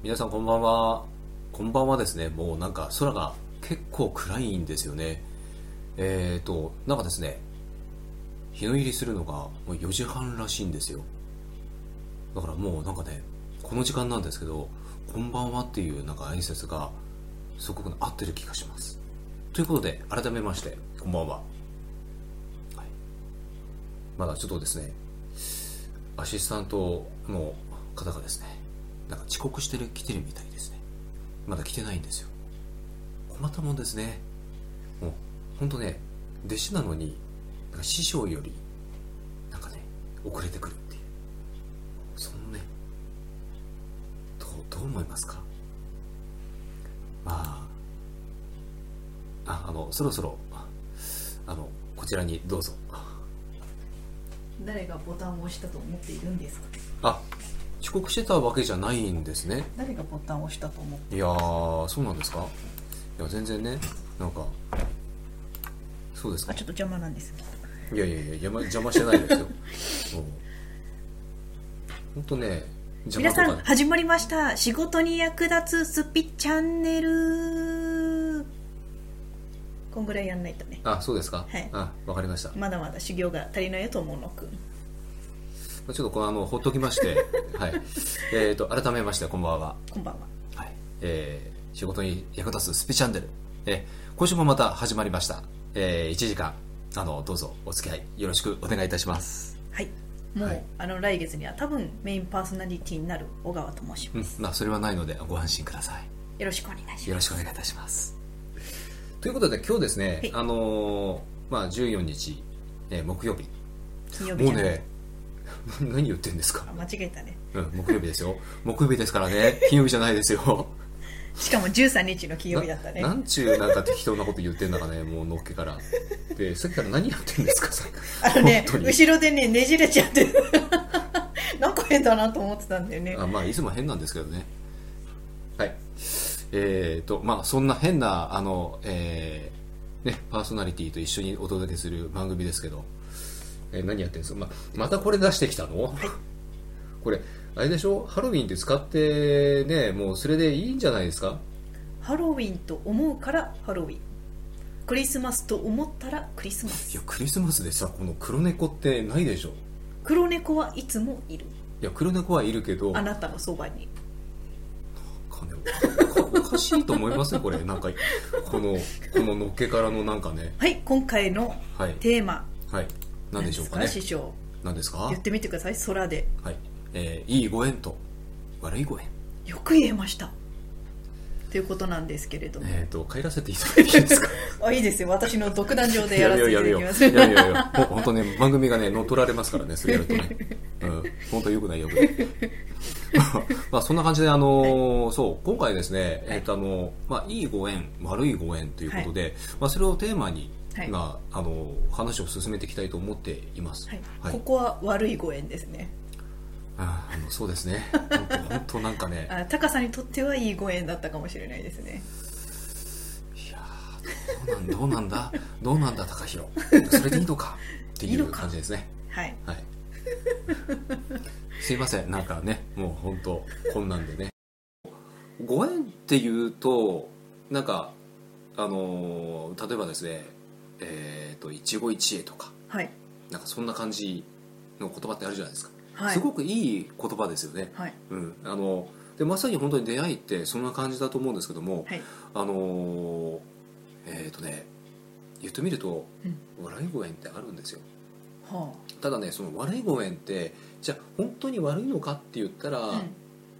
皆さんこんばんは。こんばんはですね。もうなんか空が結構暗いんですよね。えーと、なんかですね、日の入りするのがもう4時半らしいんですよ。だからもうなんかね、この時間なんですけど、こんばんはっていうなんか挨拶がすごく合ってる気がします。ということで、改めまして、こんばんは。はい、まだちょっとですね、アシスタントの方がですね、なんか遅刻してる、来てるみたいですね。まだ来てないんですよ。困ったもんですね。もう、ほんとね、弟子なのに、なんか師匠より、なんかね、遅れてくるっていう。そのね、どう、どう思いますか？まあ、あ、あの、そろそろ、あの、こちらにどうぞ。誰がボタンを押したと思っているんですか？あ、遅刻してたわけじゃないんですね。誰がボタンを押したと思っていやー、そうなんですか？いや、全然ね、なんか、そうですか？あちょっと邪魔なんですいやいやいや、邪魔邪魔してないですよ。本当ね、邪魔皆さん。始まりました仕事に役立つスピチャンネルこんぐらいやんないとねあ、そうですか？はいあ、わかりました。まだまだ修行が足りないよと思うのくんちょっとこのあの、ほっときまして、はい。えっ、と、改めまして、こんばんは。こんばんははい。えー、仕事に役立つスピチャンネル。えー、今週もまた始まりました。えー、1時間、あの、どうぞお付き合いよろしくお願いいたします。はいもう、はいあの来月には多分メインパーソナリティになる小川と申しうんます、、まあ、それはないのでご安心ください。よろしくお願いしますよろしくお願いいたします。ということで今日ですね、はいあのーまあ14日、えー木曜日。もうね、何言ってんですか？あ間違えたねうん、木曜日ですよ。木曜日ですからね、金曜日じゃないですよ。しかも13日の金曜日だったねななんちゅうなんか適当なこと言ってんだかね、もうのっけから。で、さっきから何やってんですか、さあのね後ろでねねじれちゃって なんか変だなと思ってたんだよねあまあ、いつも変なんですけどね。はい。えーと、まあ、そんな変な、あの、えーね、パーソナリティと一緒にお届けする番組ですけど、えー何やってるんですか、まあ、またこれ出してきたの、これ、あれでしょ？ハロウィンって使ってね、もうそれでいいんじゃないですか？ハロウィンと思うからハロウィン。クリスマスと思ったらクリスマいスや、クリスマスでさ、この黒猫ってないでしょ？黒猫はいつもいる。いや、黒猫はいるけど、あなたのそばに。金おかしいと思いますよ、これ。なんか、この、こののっけからのなんかね。はい今回のはい。テーマ。はい。何でしょうかね何。師匠何ですか？言ってみてください空ではい。えーいいご縁と悪いご縁。よく言えましたということなんですけれども、えっ、と、帰らせていただいていいですか？あいいですよ私の独壇場でやらせていただきますやめよう。やめようやめよう。ほ本当ね、番組がね、乗っ取られますからね、それやるとね。うん。本当よくないよくない。まあ、そんな感じで、あのーそう、今回ですね、えっ、と、あのまあ、いいご縁、悪いご縁ということで、まあ、それをテーマに、はい。まあ、あの話を進めていきたいと思っています。はい。はい。ここは悪いご縁ですね。ああのそうですね。本当なんかね、あタカさんにとってはいいご縁だったかもしれないですね。いやーどうなんどうなんだ？どうなんだ高弘それでいいのか？っていう感じですね。はい。はい。すいません。なんかねもう本当こんなんでね。ご縁っていうとなんかあのー例えばですねえっ、と一期一会とか。はい。なんかそんな感じの言葉ってあるじゃないですか、はい。すごくいい言葉ですよね。はい。うん、あのでまさに本当に出会いってそんな感じだと思うんですけども、はい。あのーえっ、とね言ってみると、悪いご縁ってあるんですよ。はただねその悪いご縁ってじゃあ本当に悪いのかって言ったら、あうん。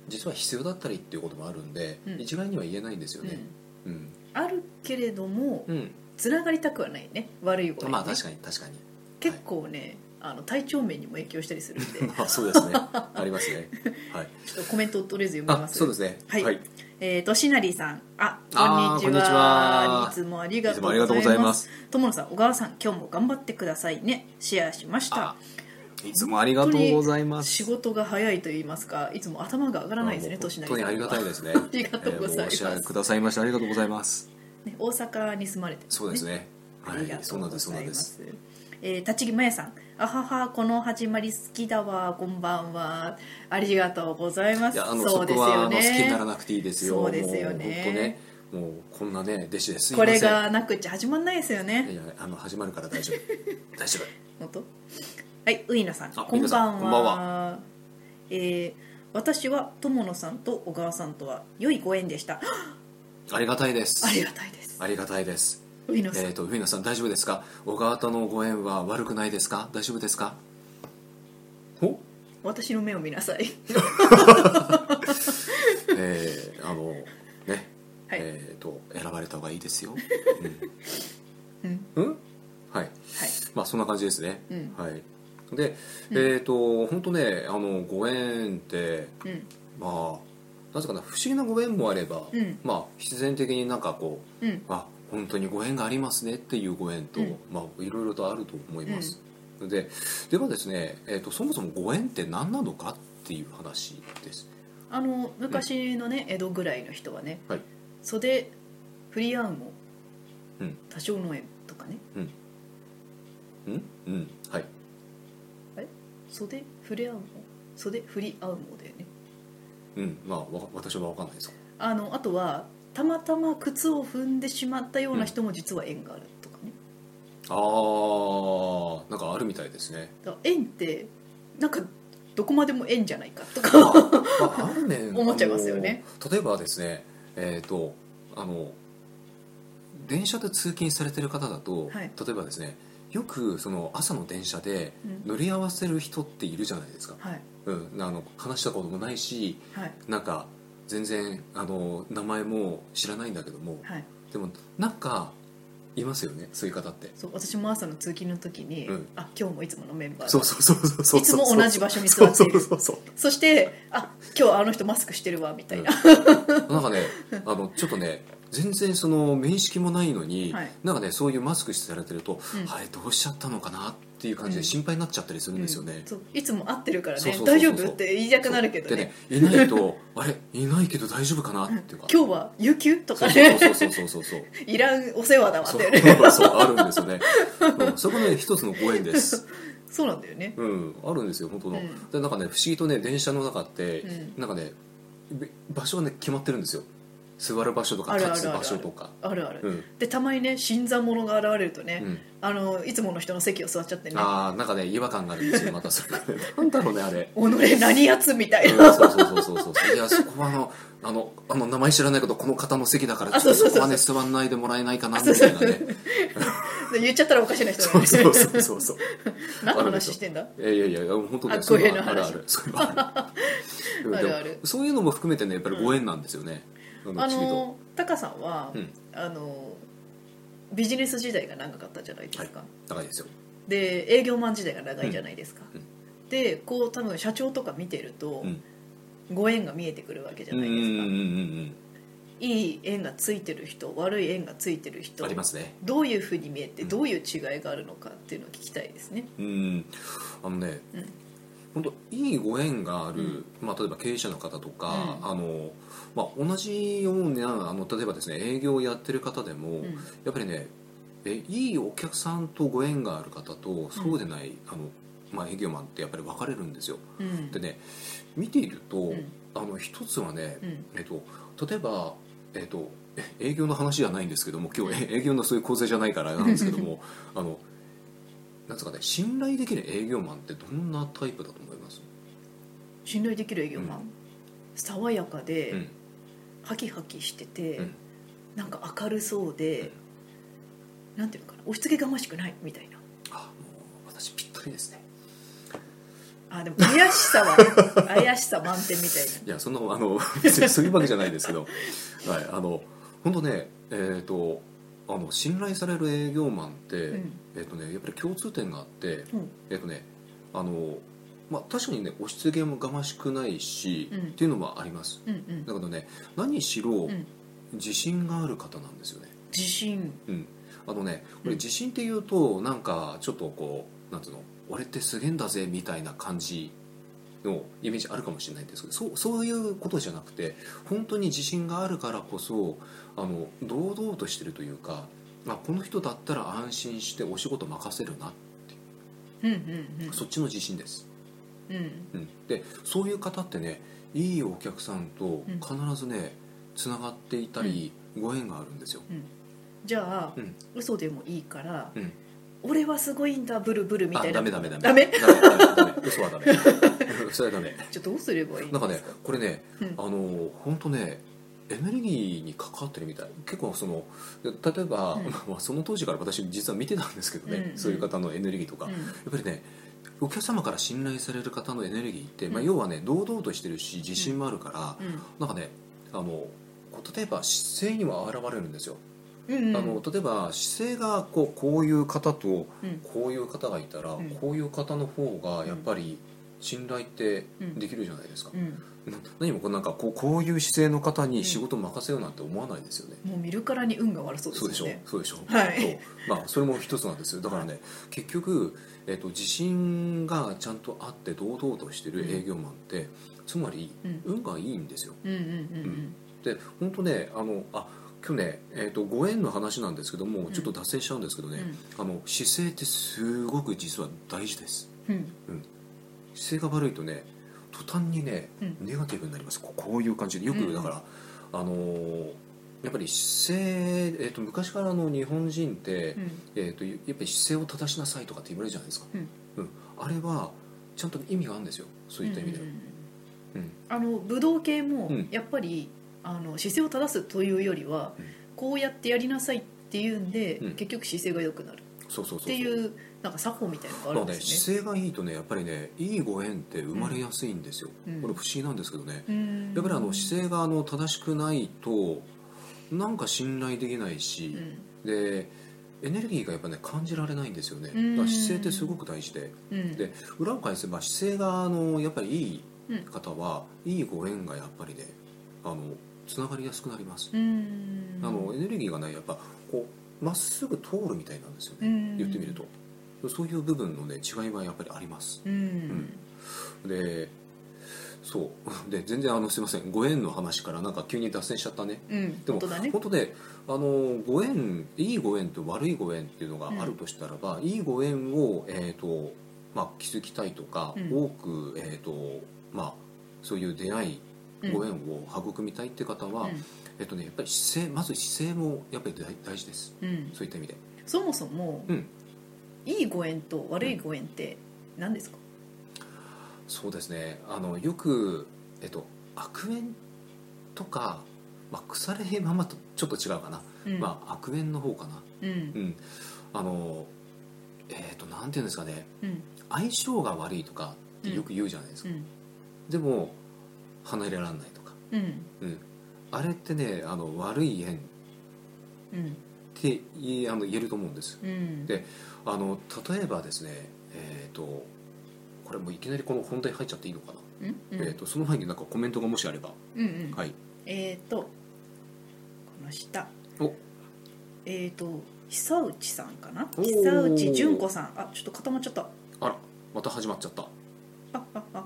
実は必要だったりっていうこともあるんで、うん。一概には言えないんですよね。うん。うん、あるけれどもうんつながりたくはないね。悪いご縁、ね、まあ確かに確かに。結構ね、あの体調面にも影響したりするんで。そうですね。ありますね。はい。っとコメントをとりあえず読みあます。そうですね。はい。えー、としなりさん。あこんにちは。いつもありがとうございます。友野さん小川さん今日も頑張ってくださいね。シェアしました。あいつもありがとうございます。仕事が早いと言いますかいつも頭が上がらないですねあもうとしな本当にありがたいですね。ありがとうございます。えーくださいましてありがとうございますね大阪に住まれてるんそうですね。はいそううなんごですそうなんです。す。えー、立木麻也さん、あははこの始まり好きだわ。こんばんは。ありがとうございます。いやあのそですそうこはあのよね好きにならなくていいですよ。そうですよね。もうこんなね弟子ですいこれがなくちゃ始まんないですよいねやあの始まるから大丈夫。大丈夫。本当？はいウイナさん。あこんばんは。こんばんは。えー私は友野さんと小川さんとは良いご縁でした。ありがたいです。ありがたいですありがたいです。ウイナさん、えっ、と上野さん大丈夫ですか？小川とのご縁は悪くないですか？大丈夫ですか？お？私の目を見なさい。えー、あのね、はい。えっ、と選ばれた方がいいですよ。うん。うん、うん、はい。はい。まあそんな感じですね、うん。はい。で、えっ、と本当ねあのご縁ってうん。まあなぜかな不思議なご縁もあれば、うん。まあ必然的になんかこううん。あ本当にご縁がありますねっていうご縁と、うん。まあいろいろとあると思います、でではですね、えー、とそもそもご縁って何なのかっていう話です。あの昔のね、江戸ぐらいの人はねはい。袖振り合うもうん。多少の縁とかね。うん？うん。はい。あれ？袖振り合うも？袖振り合うも？うんまあわ私は分かんないです。あのあとはたまたま靴を踏んでしまったような人も実は縁があるとかね、あーなんかあるみたいですね。だから縁ってなんかどこまでも縁じゃないかとか。あ、まあ、あるね。思っちゃいますよね。例えばですねえっ、とあの電車で通勤されてる方だと、はい。例えばですねよくその朝の電車でうん。乗り合わせる人っているじゃないですか、はい。うん、あの話したこともないしはい。なんか全然あの名前も知らないんだけどもはい。でもなんかいますよねそういう方って。そう私も朝の通勤の時に、うん。あ今日もいつものメンバーだ。そうそうそうそうそういつも同じ場所に座っている。そうそうそうそしてあ今日あの人マスクしてるわみたいな、そうなんかね あのちょっとね全然その面識もないのに、はい。なんかねそういうマスクしてされてると、うん。あれどうしちゃったのかなっていう感じうん。で心配になっちゃったりするんですよね、そういつも会ってるからね。大丈夫って言いたくなるけどでねねいないと あれいないけど大丈夫かなっていうか。今日は有給とか。ねそうそうそうそうそう いらんお世話だわっそうてねそうあるんですよね、うん、そこね一つのご縁です。そうなんだよね。うん。あるんですよ本当の、うん。でなんかね不思議とね電車の中って、うん。なんかねべ場所はね決まってるんですよ座る場所とかあるある立つ場所とか。あるある、うん。でたまにね新参者が現れるとね、うん。あのいつもの人の席を座っちゃってね。ああなんかね違和感があるんですよまた。そ れなんだろうねあれ。己何やつみたいうんな、そうそうそうそうそう。いやそこはあのあのあの名前知らないけどこの方の席だからあそうそうそうこはね座んないでもらえないかなみたいなね。で言っちゃったらおかしいな人だね。そうそうそうそう 何の話してんだ？いやいやいや本当あねそういのあるある。そういうのあるある。あるそういうのも含めてねやっぱりご縁なんですよね、あのあのタカさんは、うん。あのビジネス時代が長かったじゃないですか、高い。ですよ。で営業マン時代が長いじゃないですか、うん。でこう多分社長とか見てると、うん。ご縁が見えてくるわけじゃうんうんうんないですか、うん。いい縁がついてる人悪い縁がついてる人ありますね。どういうふうに見えてうん。どういう違いがあるのかっていうのを聞きたいですね、うん。あのね、うん本当いいご縁がある、まあ、例えば経営者の方とか、うん。あのまあ、同じようなあの例えばですね営業をやってる方でも、うん。やっぱりねえいいお客さんとご縁がある方とそうでない、あのまあ、営業マンってやっぱり分かれるんですよ。うん。でね見ていると、ん。あの一つはね、うん。えっと、例えば、えっと、え営業の話じゃないんですけども今日え営業のそういう構成じゃないからなんですけども あのなんつうかね信頼できる営業マンってどんなタイプだと思います、信頼できる営業マン、うん。爽やかで、うん。ハキハキしてて、うん。なんか明るそうで、なんていうのかな？押し付けがましくないみたいな。あもう私ぴったりですね。あでも怪しさは 怪しさ満点みたいいやそんなあの別にそういうわけじゃないですけど。はいあの本当ねえっ、とあの信頼される営業マンって、うん。えっ、とねやっぱり共通点があって、な、うん。えっ、とねあのまあ確かにね押し付けもがましくないし、うん。っていうのもあります。うんうん。だけどね何しろ、うん。自信がある方なんですよね。自信。うん。あのねこれうん。自信っていうとなんかちょっとこうなんつうの俺ってすげえんだぜみたいな感じのイメージあるかもしれないんですけどそうそういうことじゃなくて本当に自信があるからこそあの堂々としてるというかあこの人だったら安心してお仕事任せるなってう。んうんうん。そっちの自信です、うん。うん、でそういう方ってねいいお客さんとうん。必ずねつながっていたり、ご縁があるんですよ、じゃあ、うん。嘘でもいいから、うん。俺はすごいんだブルブルみあたいな。ダメ。ダメ。ダメダメダメ。嘘はダメ それはダメじゃあどうすればいいなんかねこれね、うん。あの本当ねエネルギーに関わってるみたい。結構その例えば、うん。まあ、その当時から私実は見てたんですけどね、うん。そういう方のエネルギーとか、うん。やっぱりねお客様から信頼される方のエネルギーって、まあ、うん要はね堂々としてるし自信もあるから、うん。なんかねあの例えば姿勢には現れるんですよ、うんうん。あの例えば姿勢がこうこういう方とうん。こういう方がいたら、うん。こういう方の方がやっぱり信頼ってできるじゃないですか、うん。何もこうなんかこうこういう姿勢の方に仕事を任せようなんて思わないですよね、もう見るからに運が悪そうですそうでしょ？よねそうでしょ、はい。そう。まあそれも一つなんですよ。だからね、結局、えっと自信がちゃんとあって堂々としてる営業マンって、つまりうん。運がいいんですよ。うんうんうんで本当ねあのあ今日ね、えー、とご縁の話なんですけどもん。ちょっと脱線しちゃうんですけどね、あの姿勢ってすごく実は大事です。うん。うん姿勢が悪いとね途端にね、うん。ネガティブになります。こうこういう感じで。よくうんだから、あのーやっぱり姿勢、えー、と昔からの日本人って、うん。えー、とやっぱり姿勢を正しなさいとかって言われるじゃないですか、うん。うん。あれはちゃんと意味があるんですよ。そういった意味では、うんうんうん。うん。あの武道系もうん。やっぱり、あの姿勢を正すというよりは、うん。こうやってやりなさいっていうんで、うん。結局姿勢が良くなる。そうそうそうそう。っていうなんか作法みたいなのがあるんですね。姿勢がいいとねやっぱりねいいご縁って生まれやすいんですよ、うん。これ不思議なんですけどね、うん。やっぱりあの姿勢があの正しくないとなんか信頼できないうん。し、でエネルギーがやっぱね感じられないんですよね、うん。だから姿勢ってすごく大事で。うん。で裏を返せば姿勢があのやっぱりいいうん。方はいいご縁がやっぱりねあのつながりやすくなります、うん。あのエネルギーがねやっぱこうまっすぐ通るみたいなんですよね、うん。言ってみるとそういう部分のね違いはやっぱりあります。うん。でそう。で全然あのすいません。ご縁の話からなんか急に脱線しちゃったね。うん。でも本当だね。本当ねあのご縁いいご縁と悪いご縁っていうのがあるとしたらば、いいご縁を、えーとまあ、築きたいとか、うん。多く、えーとまあ、そういう出会いうん。ご縁を育みたいって方は、うん。えっとね、やっぱり姿勢まず姿勢もやっぱり大大事です。うん。そういった意味で。そもそも、うんいいご縁と悪いご縁って何ですか、そうですね。あのよく、えっと、悪縁とか、まあ、腐れ縁はまたちょっと違うかな、うん。まあ、悪縁の方かな。うん。うん。あのえっ、となんていうんですかね。うん。相性が悪いとかってよく言うじゃないですか、うん。でも離れられないとか、うん。うん、あれってねあの悪い縁っうんて言えあの言えると思うんです。うん。であの例えばですねえっ、とこれもういきなりこの本題入っちゃっていいのかな、うん？うん。えー、とその前になんかコメントがもしあれば。うんうん。はい。えっ、とこの下。お。えっ、と久内さんかな？久内純子さん。あちょっと固まっちゃった。あらまた始まっちゃった。ああああ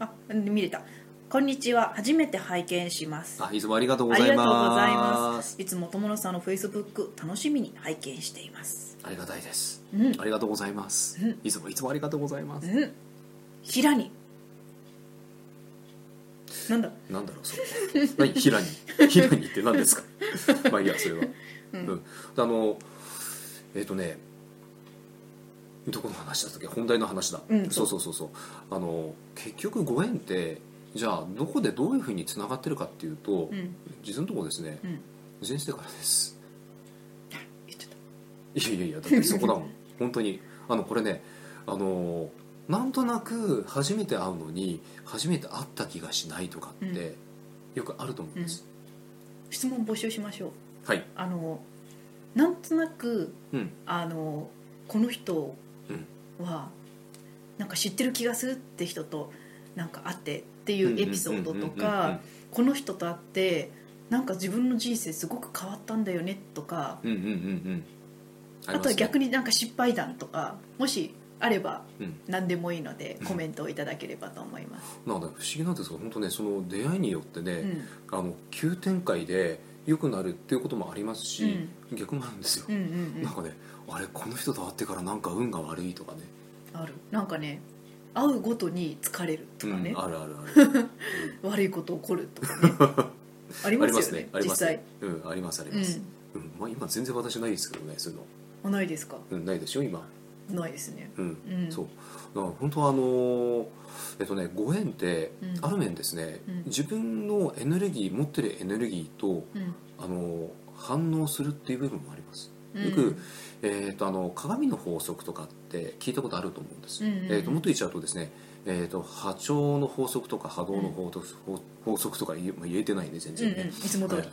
ああ見れたこんにちは。初めて拝見します。あいつもありがとうございまます。すいつも友野さんのフェイスブック楽しみに拝見しています。ありがたいです。うん。ありがとうございます、うん。いつもいつもありがとうございます、うん。平に。なんだなんだろうそれ何？平に。平にって何ですか？まあいいやそれは。うん。うん、あのえっ、とねどこの話だったっけ？本題の話だ、うん。そうそうそうそう。あの結局ご縁ってじゃあどこでどういうふうにつながってるかっていうと、うん。実のところですね。うん。前世からです。いやいやいやだってそこだもん。本当に。あのこれねあのなんとなく初めて会うのに初めて会った気がしないとかって、よくあると思うんです、質問募集しましょう。はい。あのなんとなくうん。あのこの人はなんか知ってる気がするって人となんか会ってっていうエピソードとうんうんうんうんうんかこの人と会ってなんか自分の人生すごく変わったんだよねとかうんうんうんうん。あとは逆に、になんか失敗談とかもしあればうん、何でもいいのでコメントをいただければと思います。なんか不思議なんですが本当ねその出会いによってね、うん。あの急展開で良くなるっていうこともありますし、逆もあるんですよ、うんうんうん。なんかねあれこの人と会ってからなんか運が悪いとかね。ある。なんかね会うごとに疲れるとかね。うん、、あるあるある、悪いこと起こるとかね。ありまよねますすねあり実際ますね。うんありますあります、うん。まあ、今全然私ないですけどねそういうの、あないですか？うん、ないでしょ今。ないですね。うん、うん。そう。だから本当はあのーえっとねご縁ってうん。ある面ですね、うん。自分のエネルギー持ってるエネルギーとうん。あのー反応するっていう部分もあります。うん。よく、えー、とあの鏡の法則とかって聞いたことあると思うんです、うんうん。うんえー、ともっと言っちゃうとですね、えー、と波長の法則とか波動の法則,、法則とか言え,、まあ、言えてないね全うんうん。然ね、いつも通り、っ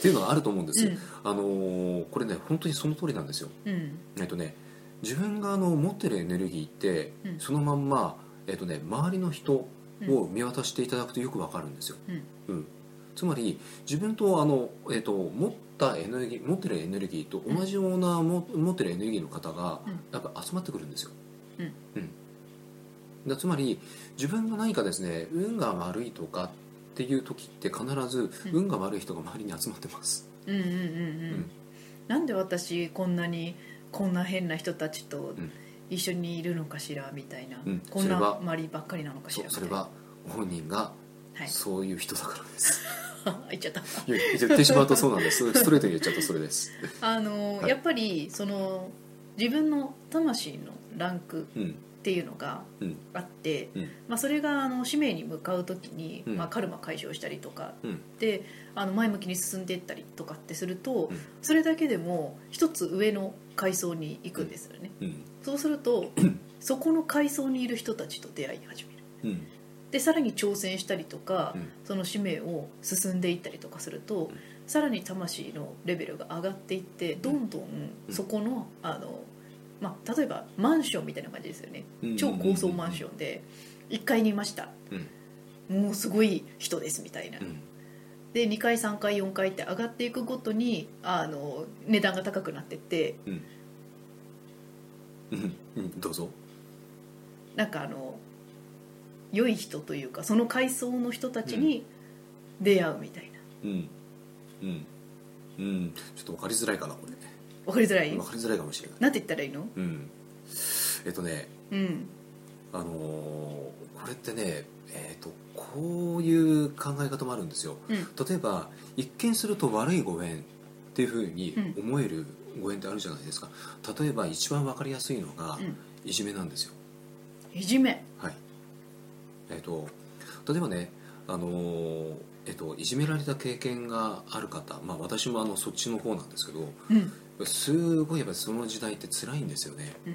ていうのがあると思うんです、うん。あのーこれね本当にその通りなんですよ。うん。えっとね自分があの持ってるエネルギーって、うん。そのまんま、えっとね、周りの人を見渡していただくとよくわかるんですよ、うん。うんつまり自分とあの、えっと、持ったエネルギー持ってるエネルギーと同じようなも持ってるエネルギーの方がうん。やっぱ集まってくるんですよ、うん。うん。だつまり自分が何かですね運が悪いとかっていう時って必ずうん。運が悪い人が周りに集まってます、うんうんうんうん。なんで私こんなにこんな変な人たちとうん。一緒にいるのかしらみたいな、うん。こんな周りばっかりなのかしそらそれは本人がはい。そういう人だからです、言っちゃった。いや言ってしまうとそうなんです。ストレートに言っちゃうとそれです。あの、はい。やっぱりその自分の魂のランクうん。っていうのがうん。あって、うん。まあ、それがあの使命に向かう時に、うん。まあ、カルマ解消したりとかうん。であの前向きに進んでいったりとかってすると、うん。それだけでも一つ上の階層に行くんですよね、うん。そうすると そこの階層にいる人たちと出会い始める。うんでさらに挑戦したりとか、うん。その使命を進んでいったりとかすると、うん。さらに魂のレベルが上がっていってどんどんうん。そこのあの、まあ、例えばマンションみたいな感じですよね。うん超高層マンションで1階にいました。うん。もうすごい人ですみたいな。うん。で2階3階4階って上がっていくごとにあの値段が高くなってってうん。どうぞ。なんかあの良い人というかその階層の人たちに出会うみたいな。うん。うん。うん。ちょっと分かりづらいかなこれ。わかりづらい？分かりづらいかもしれない。なんて言ったらいいの？うん。えっとねうん。あのーこれってねえっとこういう考え方もあるんですよ。うん。例えば一見すると悪いご縁っていうふうに思えるご縁ってあるじゃないですか。例えば一番分かりやすいのがうん。いじめなんですよ。いじめ。はいえっ、と例えばねあのーえっといじめられた経験がある方まあ私もあのそっちの方なんですけどうん。すごいやっぱりその時代って辛いんですよね。うん。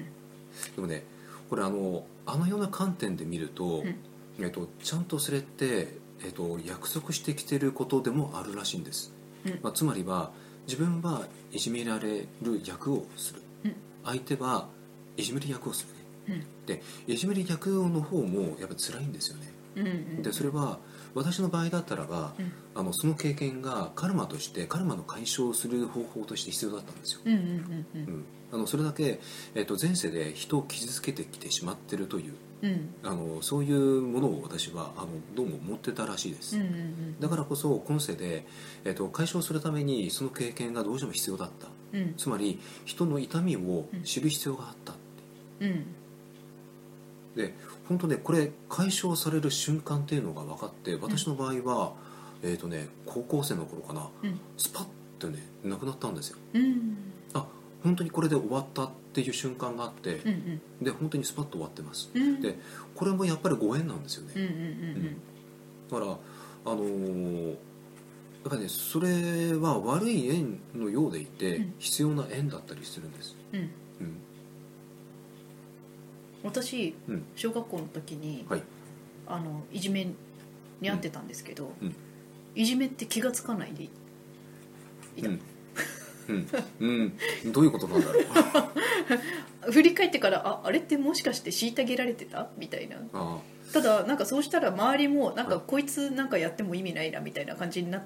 でもねこれあのあのような観点で見ると、うん。えっと、ちゃんとそれって、えっと、約束してきてることでもあるらしいんです、うん。まあ、つまりは自分はいじめられる役をする、うん。相手はいじめる役をするでいじめる役の方もやっぱり辛いんですよね。うんうんでそれは私の場合だったらば、うん。あのその経験がカルマとしてカルマの解消をする方法として必要だったんですよ、うんうんうんうん、あのそれだけ、えっと前世で人を傷つけてきてしまってるといううん。うんあのそういうものを私はあのどうも持ってたらしいです、うんうんだからこそ今世で、えっと解消するためにその経験がどうしても必要だった。うん。つまり人の痛みを知る必要があったうんで本当ねこれ解消される瞬間っていうのが分かって私の場合は、えっ、とね高校生の頃かなうん。スパッとねなくなったんですよ。うん。あ本当にこれで終わったっていう瞬間があってうんうん。で本当にスパッと終わってます。うん。でこれもやっぱりご縁なんですよね、うんうんうんだからあのーやっぱりねそれは悪い縁のようでいて、うん。必要な縁だったりするんです、うんうんうん私うん。小学校の時にはい。あのいじめに遭ってたんですけど、うん。いじめって気がつかないでいいた、うん。どういうことなんだろう。振り返ってからああれってもしかして虐げられてた？みたいな。あただなんかそうしたら周りもなんかはい。こいつなんかやっても意味ないなみたいな感じになっ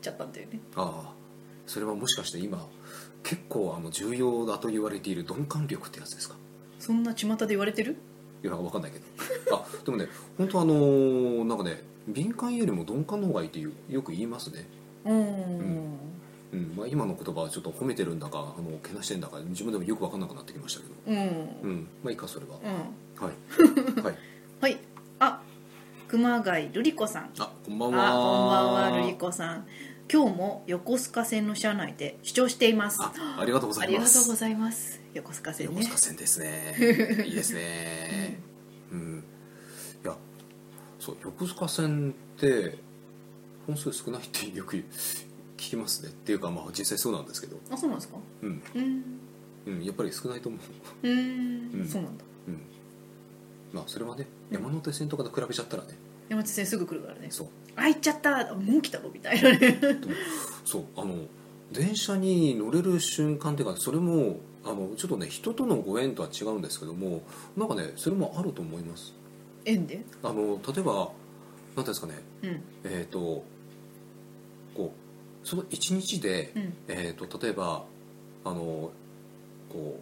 ちゃったんだよね。あああ。それはもしかして今結構あの重要だと言われている鈍感力ってやつですか？そんな巷で言われてる？いやわかんないけど。あでもね 本当あのーなんかね敏感よりも鈍感の方がいいっていうよく言いますね。うん、ん。うん。まあ、今の言葉はちょっと褒めてるんだかあのけなしてんだか自分でもよく分かんなくなってきましたけど。うん。うん。まあいいかそれは。うん。はい。はい。はい。あ熊谷瑠璃子さん。あこんばんあこんはばんは瑠璃子さん。今日も横須賀線の車内で視聴しています。あありがとうござあいます。りがとうございます横須賀線ね。横須賀線ですね。いいですね。うん。いやそう横須賀線って本数少ないってよく聞きますね。っていうかまあ実際そうなんですけど。あそうなんですか？うん、うん。うん、やっぱり少ないと思う。うん。うん。そうなんだ。うん。まあそれはねうん山手線とかと比べちゃったらね。山手線すぐ来るからね。そう。あ行っちゃった。もう来たの？みたいなね。そう。あの電車に乗れる瞬間っていうかそれもあのちょっとね人とのご縁とは違うんですけどもなんかねそれもあると思います。縁で？あの例えば何ていうんですかね。うん。えっ、とこうその一日で、うん。えー、と例えばあのこ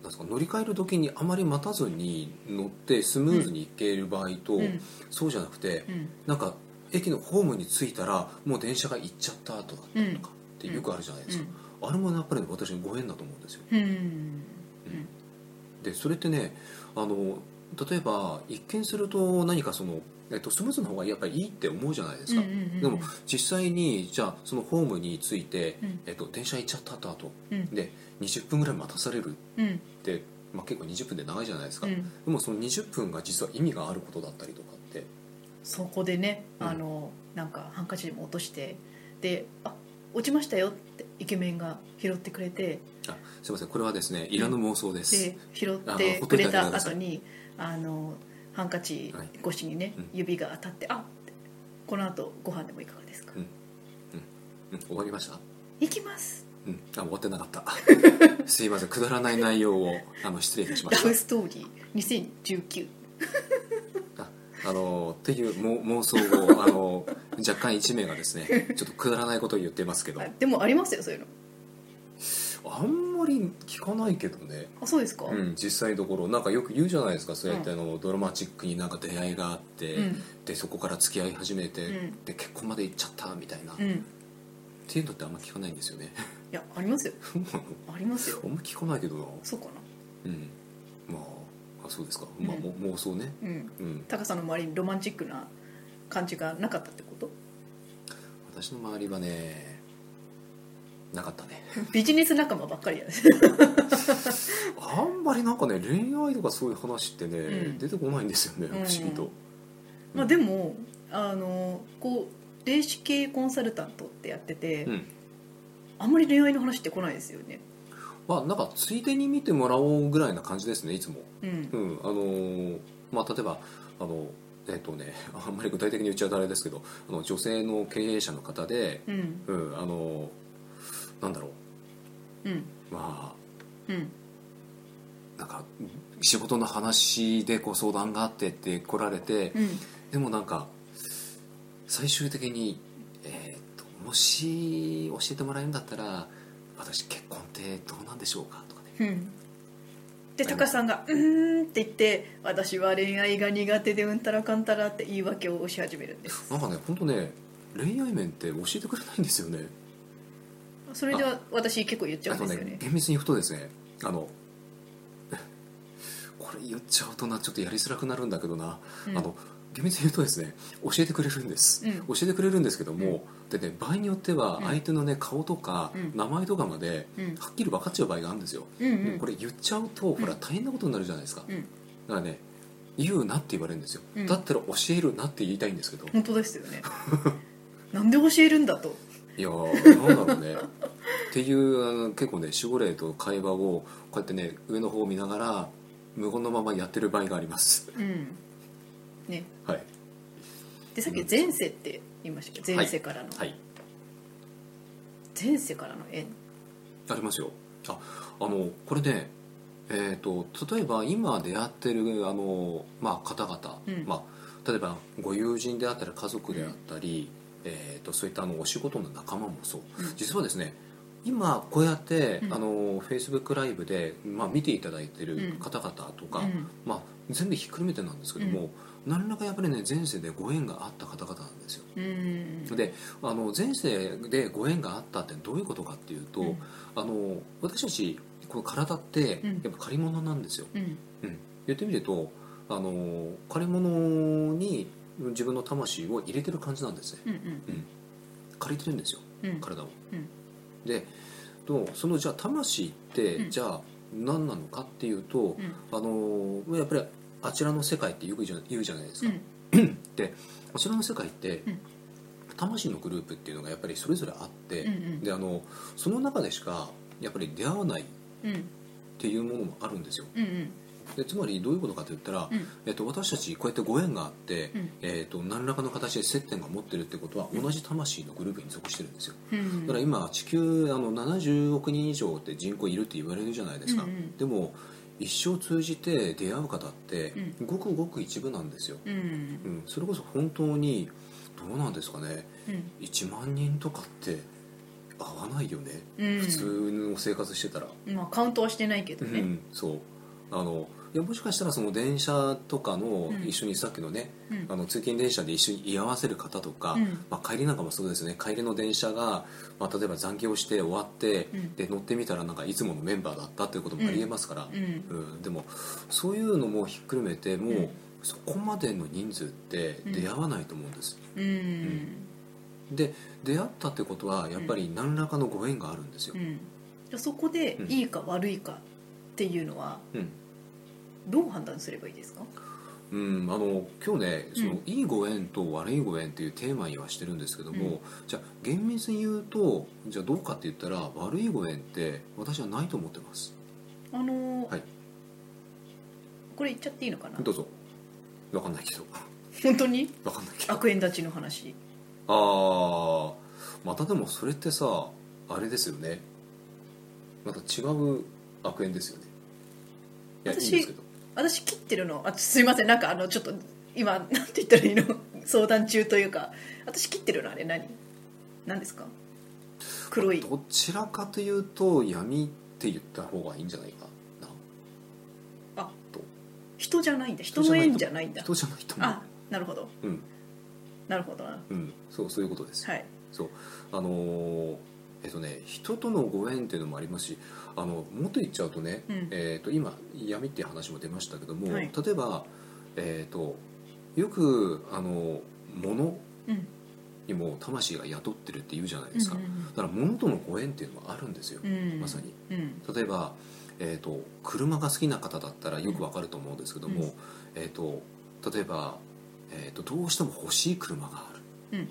うなんですか乗り換える時にあまり待たずに乗ってスムーズに行ける場合と、うん。そうじゃなくて、うん。なんか駅のホームに着いたらもう電車が行っちゃった後だったりとかってよくあるじゃないですか、あれもやっぱり、ね、私のご縁だと思うんですよ。うん。うん。でそれってねあの例えば一見すると何かその、えっと、スムーズの方がやっぱりいいって思うじゃないですか、うんうんうんうん。でも実際にじゃあそのホームに着いて、うん。えっと、電車行っちゃった後うん。で20分ぐらい待たされるっうん。て、まあ、結構20分で長いじゃないですか、うん。でもその20分が実は意味があることだったりとかって。そこでねうん。あのなんかハンカチでも落としてで「あ落ちましたよ」ってイケメンが拾ってくれてあすいません。これはですねいらぬ妄想です、で拾あってくれた後にあのハンカチ越しにね、うん。指が当たって「あこの後ご飯でもいかがですか？うん。うん、終わりました？行きます。うん、あ終わってなかった。すいません。くだらない内容をあの失礼いたしまラした。ブストーリー2019ああのっていうも妄想を あの若干一名がですねちょっとくだらないことを言ってますけど。あでもありますよそういうの。あんまり聞かないけどね、あそうですか、うん、実際のところ。なんかよく言うじゃないですかそうやってあの、ドラマチックになんか出会いがあって、うん。でそこから付き合い始めて、うん。で結婚まで行っちゃったみたいな、っうん。ていうのってあんま聞かないんですよね。いやありますよ。ありますよ。あんま聞かないけどな。そうかな。うん。まああそうですか、まあうん。も妄想ね。うん。うん。高さんの周りにロマンチックな感じがなかったってこと？私の周りはねなかったね。ビジネス仲間ばっかりやね。あんまりなんかね恋愛とかそういう話ってね、うん。出てこないんですよね不うん。思議と、まあでもあのこう霊視系コンサルタントってやってて、うん。あんまり恋愛の話って来ないですよねまあなんかついでに見てもらおうぐらいな感じですねいつも。うん。うんあのーまあ例えばあのえっ、とね あんまり具体的に言っちゃうとあれですけどあの女性の経営者の方でうん。うんあのーなんだろう。ん。うまうん。あなんか仕事の話でこう相談があってって来られて、うん。でもなんか最終的に、えー、ともし教えてもらえるんだったら私結婚ってどうなんでしょうか？とかね。うん。で高さんが「うーん」って言って「私は恋愛が苦手でうんたらかんたら」って言い訳をし始めるんです。なんかね本当ね恋愛面って教えてくれないんですよね。それでは私結構言っちゃうんですよね。ね厳密に言うとですねあの これ言っちゃうとなちょっとやりづらくなるんだけどな、うん。あの厳密に言うとですね教えてくれるんです、うん。教えてくれるんですけども、でね場合によってはうん。相手のね顔とかうん。名前とかまでうん。はっきり分かっちゃう場合があるんですよ、うんうん。これ言っちゃうとほら大変なことになるじゃないですか、うん。だからね言うなって言われるんですよ、うん。だったら教えるなって言いたいんですけど。本当ですよね。なんで教えるんだと。いやーなんだろうね。っていう結構ね守護霊と会話をこうやってね上の方を見ながら無言のままやってる場合があります。うんね。はい。でさっき前世って言いましたけ？ど前世からの、はい。前世からの縁。ありますよ。ああのこれねえー、と例えば今出会ってるあの、まあ、方々、うん。まあ、例えばご友人であったり家族であったり、えー、とそういったあのお仕事の仲間もそう、うん。実はですね今こうやって、うん。あの Facebook ライブで、まあ、見ていただいてるうん。方々とか、うん。まあ、全部ひっくるめてなんですけども、何らかやっぱりね前世でご縁があった方々なんですよ。うん。であの前世でご縁があったってどういうことかっていうと、うん。あの私たちこの体ってうん。やっぱ借り物なんですよ、うん。うん、言ってみるとあの借り物に自分の魂を入れてる感じなんですね。うんうん。借りてるんですようん。体を、うん。でとそのじゃあ魂って、うん。じゃあ何なのかっていうと、うん。あのやっぱりあちらの世界ってよく言うじゃないですうか、ん。であちらの世界って、うん。魂のグループっていうのがやっぱりそれぞれあって、うんうん。であのその中でしかやっぱり出会わないっうん。ていうものもあるんですよ。うんうん。でつまりどういうことかといったら、うん。えっと、私たちこうやってご縁があって、うん。えっと、何らかの形で接点が持ってるってことは同じ魂のグループに属してるんですよ。うんだから今地球あの70億人以上って人口いるって言われるじゃないですか、でも一生通じて出会う方ってうごくごく一部なんですよ、うん。うん、それこそ本当にどうなんですかね。うん。1万人とかって合わないよね、うん。普通の生活してたら、まあカウントはしてないけどね。うん、そう。あのいやもしかしたらその電車とかのうん。一緒にさっきのね、うん。あの通勤電車で一緒に居合わせる方とか、うん。まあ、帰りなんかもそうですね。帰りの電車が、まあ、例えば残業して終わって、うん。で乗ってみたらなんかいつものメンバーだったっていうこともありえますから、うん。うん。でもそういうのもひっくるめてもう、うん。そこまでの人数って出会わないと思うんです、うん。で出会ったってことはやっぱり何らかのご縁があるんですよ。そこでうん。いいか悪いかっていうのはうんどう判断すればいいですか？うん、あの今日ねその、うん。いいご縁と悪いご縁っていうテーマにはしてるんですけども、うん。じゃあ厳密に言うとじゃあどうかって言ったら悪いご縁って私はないと思ってます。あのーはい。これ言っちゃっていいのかな？どうぞ。分かんないけど。本当に？分かんないけど。悪縁立ちの話。ああまたでもそれってさあれですよね。また違う悪縁ですよね。いやいいん私ですけど私切ってるの？あすいません。なんかあのちょっと今なんて言ったらいいの？相談中というか。私切ってるの？あれ何？何ですか？黒い。どちらかというと闇って言った方がいいんじゃないかな。あと人じゃないんだ。人の縁じゃないんだ。人じゃないと思う。あなるほど。うん。なるほどな。うん。そうそういうことです。はい。そう。あのーえっとね人とのご縁っていうのもありますしあのもっと言っちゃうとね、うん。えっと今闇っていう話も出ましたけども、はい。例えば、えっとよくあの物うん。にも魂が宿ってるって言うじゃないですか、うんうんだから物とのご縁っていうのはあるんですよ、うん。まさに。うん。例えば、えー、と車が好きな方だったらよくわかると思うんですけども、うん。えー、と例えば、えー、とどうしても欲しい車がある。うん。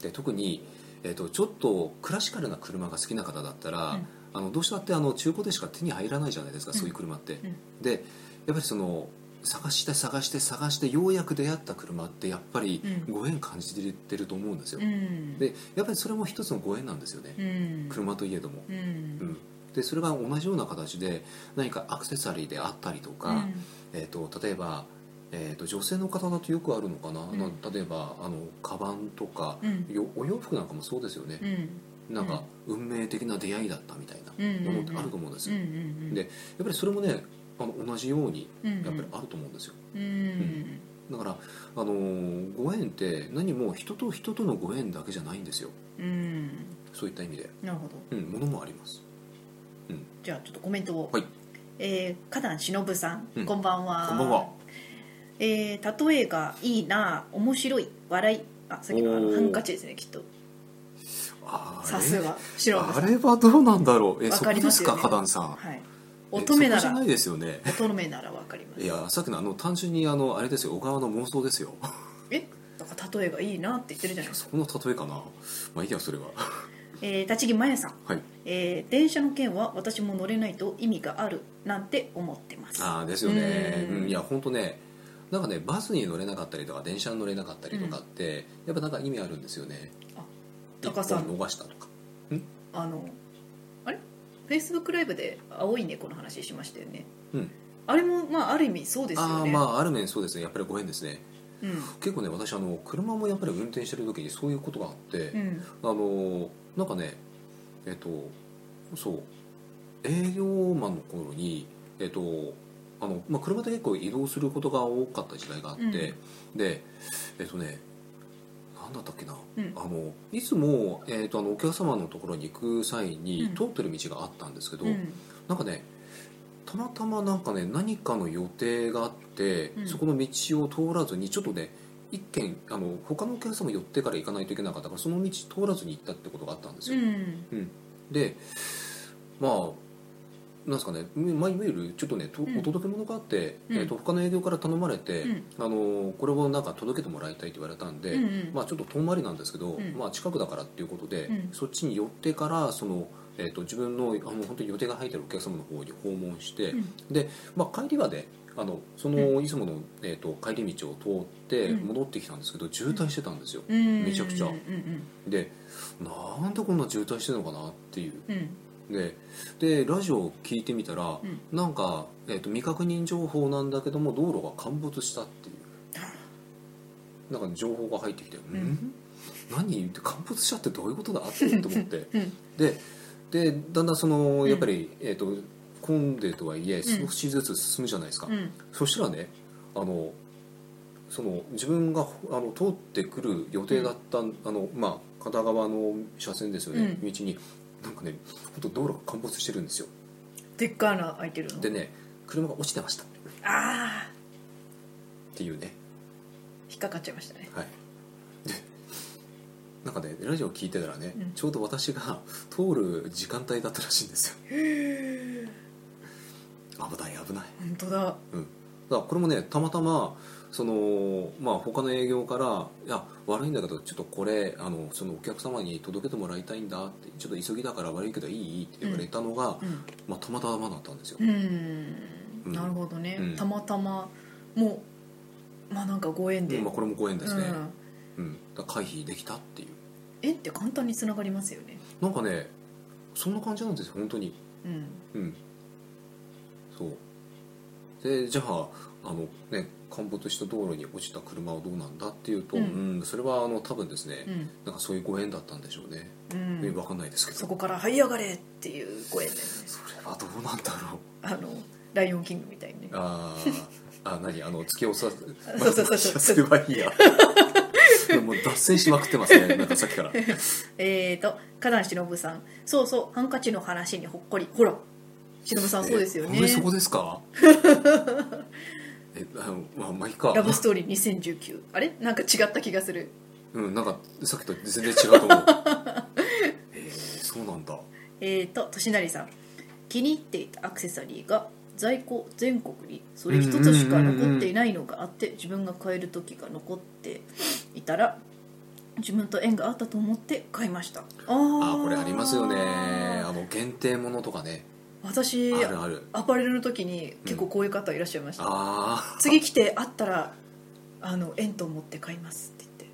で特に、えー、とちょっとクラシカルな車が好きな方だったら、うん。あのどうしたってあの中古でしか手に入らないじゃないですか、うん。そういう車って、うん。でやっぱりその探して探して探してようやく出会った車ってやっぱりうんご縁感じてると思うんですよ、うん。でやっぱりそれも一つのご縁なんですよね、うん。車といえども、うん。うん。でそれが同じような形で何かアクセサリーであったりとか、うん。えー、と例えば、えー、と女性の方だとよくあるのかな、ん。な例えばあのカバンとか、うん。よお洋服なんかもそうですよね。う、ん。なんか運命的な出会いだったみたいなものってあると思うんですよ、うんうんでやっぱりそれもねあの同じようにうんやっぱりあると思うんですよ。うんだから、あのーご縁って何も人と人とのご縁だけじゃないんですよ。うん。そういった意味で、なるほど。うん、ものもあります。じゃあちょっとコメントを。はい。えー、花壇忍さん、うん。こんばんは。こんばんはえー、例えがいいな面白い笑い。あさっきのあのハンカチですねきっと。さすが忍さん。あれはどうなんだろう？えわそこですすか花壇さん。はい。え乙女なら。ないですよね。乙女ならわかります。いやさっきのあの単純にあのあれですよ小川の妄想ですよ。え？だから例えがいいなって言ってるじゃない。ですか、そこの例えかな。まあいいやそれは。えー、立木麻也さん、はい。えー電車の件は私も乗れないと意味があるなんて思ってます。ああですよね。うん。うんいや本当ねなんかねバスに乗れなかったりとか電車に乗れなかったりとかって、やっぱなんか意味あるんですよね。タカさ逃したとか。あのあれ？フェイスブックライブで青い猫の話しましたよね。うん。あれもまあある意味そうですよね。ああまあある面そうですね。やっぱりご縁ですね。うん。結構ね私あの車もやっぱり運転してる時にそういうことがあって、うん。あのなんかねえっとそう営業マンの頃にえっとああの、まあ、車で結構移動することが多かった時代があって、でえっ、とねなんだったっけな、うん。あのいつも、えー、とあのお客様のところに行く際にうん。通ってる道があったんですけど、うん。なんかねたまたまなんかね何かの予定があって、うん。そこの道を通らずにちょっとね一軒あの他のお客様寄ってから行かないといけなかったからその道通らずに行ったってことがあったんですよ、うん。うん。でまあなんですかね、まあ、いわゆるちょっとねとうん。お届け物があって、うん。えー、と他の営業から頼まれて、うん。あのこれをなんか届けてもらいたいって言われたんで、うんうん。まあ、ちょっと遠回りなんですけど、うん。まあ、近くだからっていうことで、うん。そっちに寄ってからその、えー、と自分のあの本当に予定が入ってるお客様の方に訪問して、うん。で、まあ、帰りはねあのそのいつもの、えー、と帰り道を通ってうん。戻ってきたんですけど、渋滞してたんですよ、うん。めちゃくちゃ。でなんでこんな渋滞してるのかなっていう。うんででラジオを聞いてみたら、うん。なんか、えー、と未確認情報なんだけども道路が陥没したっていう。なんか情報が入ってきて「うん。ん何陥没したってどういうことだ?」って思って。うん。ででだんだんそのやっぱり、えー、と混んでるとはいえ少しずつ進むじゃないですか、うん。そしたらねあのその自分があの通ってくる予定だった、あのまあ、片側の車線ですよね、う道になんかね本当道路が陥没してるんですよ。でっかい穴開いてるの？でね車が落ちてました。っああていうね。引っかかっちゃいましたね。はい。でなんかねラジオ聞いてたらね、うん。ちょうど私が通る時間帯だったらしいんですよ。危ない危ない。本当だ。うん、だからこれもねたまたまそのまあ他の営業から「いや悪いんだけどちょっとこれあのそのお客様に届けてもらいたいんだ」って「ちょっと急ぎだから悪いけどいい?」って言われたのが、うん。まあ、たまたまだったんですよ、うん。うん。なるほどね、うん。たまたまもうまあなんかご縁で、まあ、これもご縁ですね、うん。回避できたっていう。縁って簡単につながりますよね。なんかねそんな感じなんですよ本当に。うん。うん。そう。でじゃああのね陥没した道路に落ちた車はどうなんだっていうと、ううんんそれはあの多分ですね、うん。なんかそういうご縁だったんでしょうね、うん。分かんないですけど。そこから這い上がれっていうご縁だよね。それはどうなんだろう。あのライオンキングみたいにね。あー。あ何？あの突き押さそうそうそうそう。すればいいや。もう脱線しまくってますね。なんかさっきから。えーと花壇忍さん。そうそうハンカチの話にほっこり。ほら忍さんそうですよね。えそこですか？えあのまあまあいいか。ラブストーリー2019あれ？なんか違った気がする。うんなんかさっきと全然違うと思う。えー、そうなんだ。えーと年成さん。気に入っていたアクセサリーが在庫全国に。それ一つしか残っていないのがあって自分が買える時が残っていたら自分と縁があったと思って買いました。ああこれありますよね。あの限定ものとかね私あるある。アパレルの時に結構こういう方いらっしゃいました、ああ次来て会ったらあの縁と思って買いますって言って。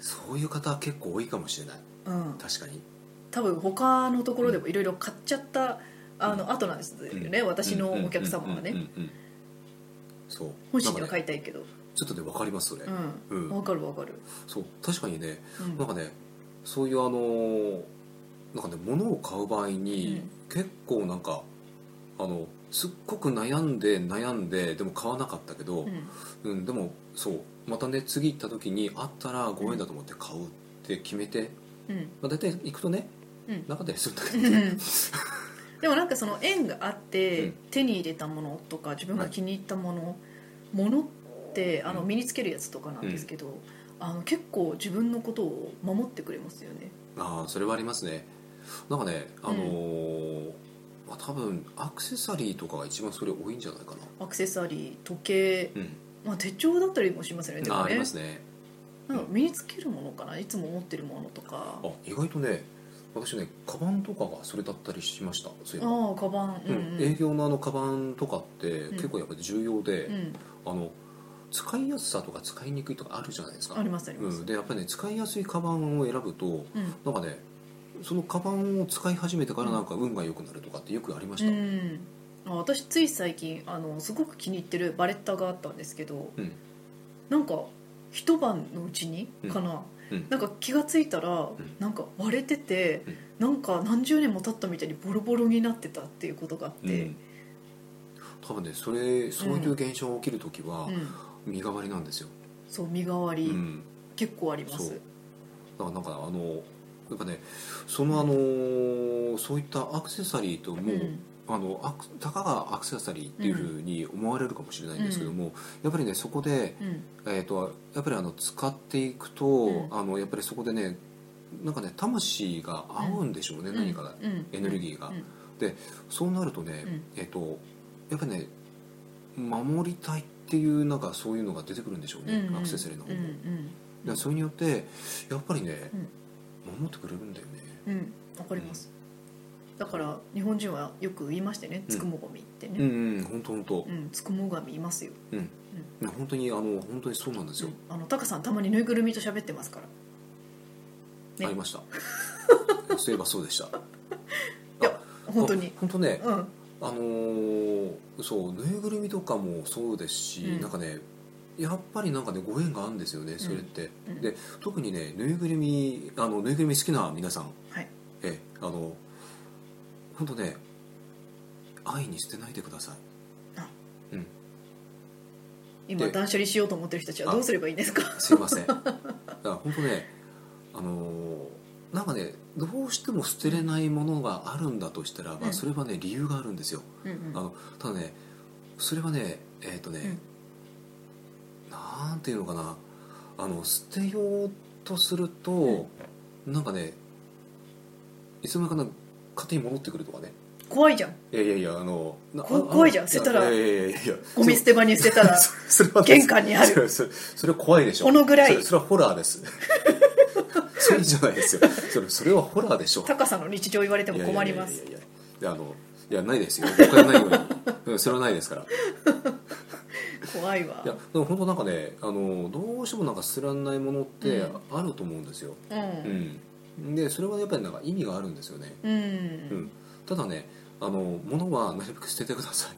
そういう方結構多いかもしれない。うん。確かに。多分他のところでもいろいろ買っちゃったあの後なんですよね、私のお客様はね、うん。うん。うん。うん。そう。本心では買いたいけど。ちょっとね分かりますそれ、うん。うん。わかるわかる、そう。確かにねうん。なんかねそういうあのーなんかね物を買う場合に、結構なんかあのすっごく悩んで悩んででも買わなかったけど、うん。うんでもそうまたね次行った時にあったらご縁だと思って買うって決めて、うん。まあ、大体行くとねうん。なかったりするんだけうど、ん。でもなんかその縁があって、うん。手に入れたものとか自分が気に入ったもの、ものってあのうん。身につけるやつとかなんですけど、あの結構自分のことを守ってくれますよね。ああそれはありますねなんかねあのーまあ、多分アクセサリーとかが一番それ多いんじゃないかアクセサリー時計、なうん。まあ、手帳だったりもしますよねであーありますね。なんか身につけるものかな？いつも持ってるものとか。あ意外とね私ねカバンとかがそれだったりしましたそういうあのあカバン。ううん。んうん営業のあのカバンとかってん。結構やっぱり重要で、うん。あの使いやすさとか使いにくいとかあるじゃないですか。ありますあります。うん、でやっぱりね使いやすいカバンを選ぶとうん。なんかねそのカバンを使い始めてからなんか運が良くなるとかってよくありました、うん。あ私つい最近あのすごく気に入ってるバレッタがあったんですけどうん。なんか一晩のうちにかな、うん。なんか気がついたら、ん。なんか割れてて、うん。なんか何十年も経ったみたいにボロボロになってたっていうことがあって、多分ねそれそういう現象が起きる時はうん。身代わりなんですよ、そう身代わり、うん、結構あります。そう。だからなんかあのやっぱねそのあのそういったアクセサリーとも、うん。あのたかがアクセサリーっていうふうに思われるかもしれないんですけども、やっぱりねそこで、うん。えー、とやっぱりあの使っていくと、うん。あのやっぱりそこでねなんかね魂が合うんでしょうね、何かが、うん。エネルギーが、うん。でそうなるとね、うん。えっ、とやっぱりね守りたいっていうなんかそういうのが出てくるんでしょうね、うん。アクセサリーの方うん。も、でそれによってやっぱりね、守ってくれるんだよね。うんうんわかります、だから日本人はよく言いましてねつくも神ってね。うんうん本当本当。うんつくも神いますよ、本当にあの本当にそうなんですよ、あのタカさんたまにぬいぐるみと喋ってますから。ね。ありました。そういえばそうでした。いや本当に。あ本当ね、うん。あのーそうぬいぐるみとかもそうですし、うん。なんかねやっぱりなんかねご縁があるんですよねそれって、うん。で特にねぬいぐるみあのぬいぐるみ好きな皆さん。はい。えあの本当ね愛に捨てないでください。あ。うん。今で断捨離しようと思ってる人たちはどうすればいいんですか？すいません。だから本当ねあのーなんかねどうしても捨てれないものがあるんだとしたらば、うん。それはね理由があるんですよ。うんうん。あのただねそれはねえっ、とね、なんていうのかな。あの捨てようとすると、なんかねいつの間にかな勝手に戻ってくるとかね。怖いじゃん。いやいやいやあのなこあ怖いじゃん。捨てたらいやいやいやいやゴミ捨て場に捨てたらそ それは玄関にある。それそれは怖いでしょ。このぐらい。それそれはホラーです。それじゃないですよ。それそれはホラーでしょ。タカさんの日常言われても困ります。いやいやいやいやいや。あのいやないですよ。僕はないように。うんそれはないですから怖いわ。いやでも本当なんかねあのどうしてもなんか捨てられないものってうん。あると思うんですよ、ううん。んでそれはやっぱりなんか意味があるんですよね、ううん。ん、ただねあの物はなるべく捨ててください。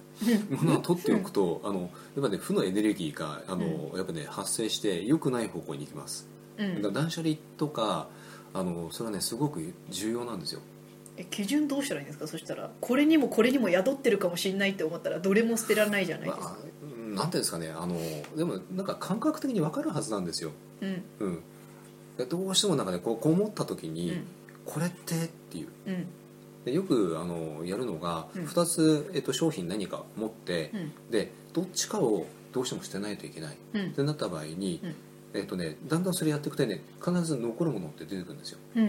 物は取っておくとあのやっぱね負のエネルギーがあの、やっぱね発生して良くない方向に行きます、うん。だから断捨離とかあのそれはねすごく重要なんですよ。え基準どうしたらいいんですか？そしたらこれにもこれにも宿ってるかもしれないって思ったらどれも捨てられないじゃないですまか、あ、なんていうんですかねあのでもなんか感覚的に分かるはずなんですよ、うん。うん、でどうしてもなんかねこうこう思った時に、うん。これってっていう。うん。でよくあのやるのがうん。2つ、えっと、商品何か持って、うん。でどっちかをどうしても捨てないといけない。うん。ってなった場合に、うん。えっとね、だんだんそれやっていくとね必ず残るものって出てくるんですよ、うん。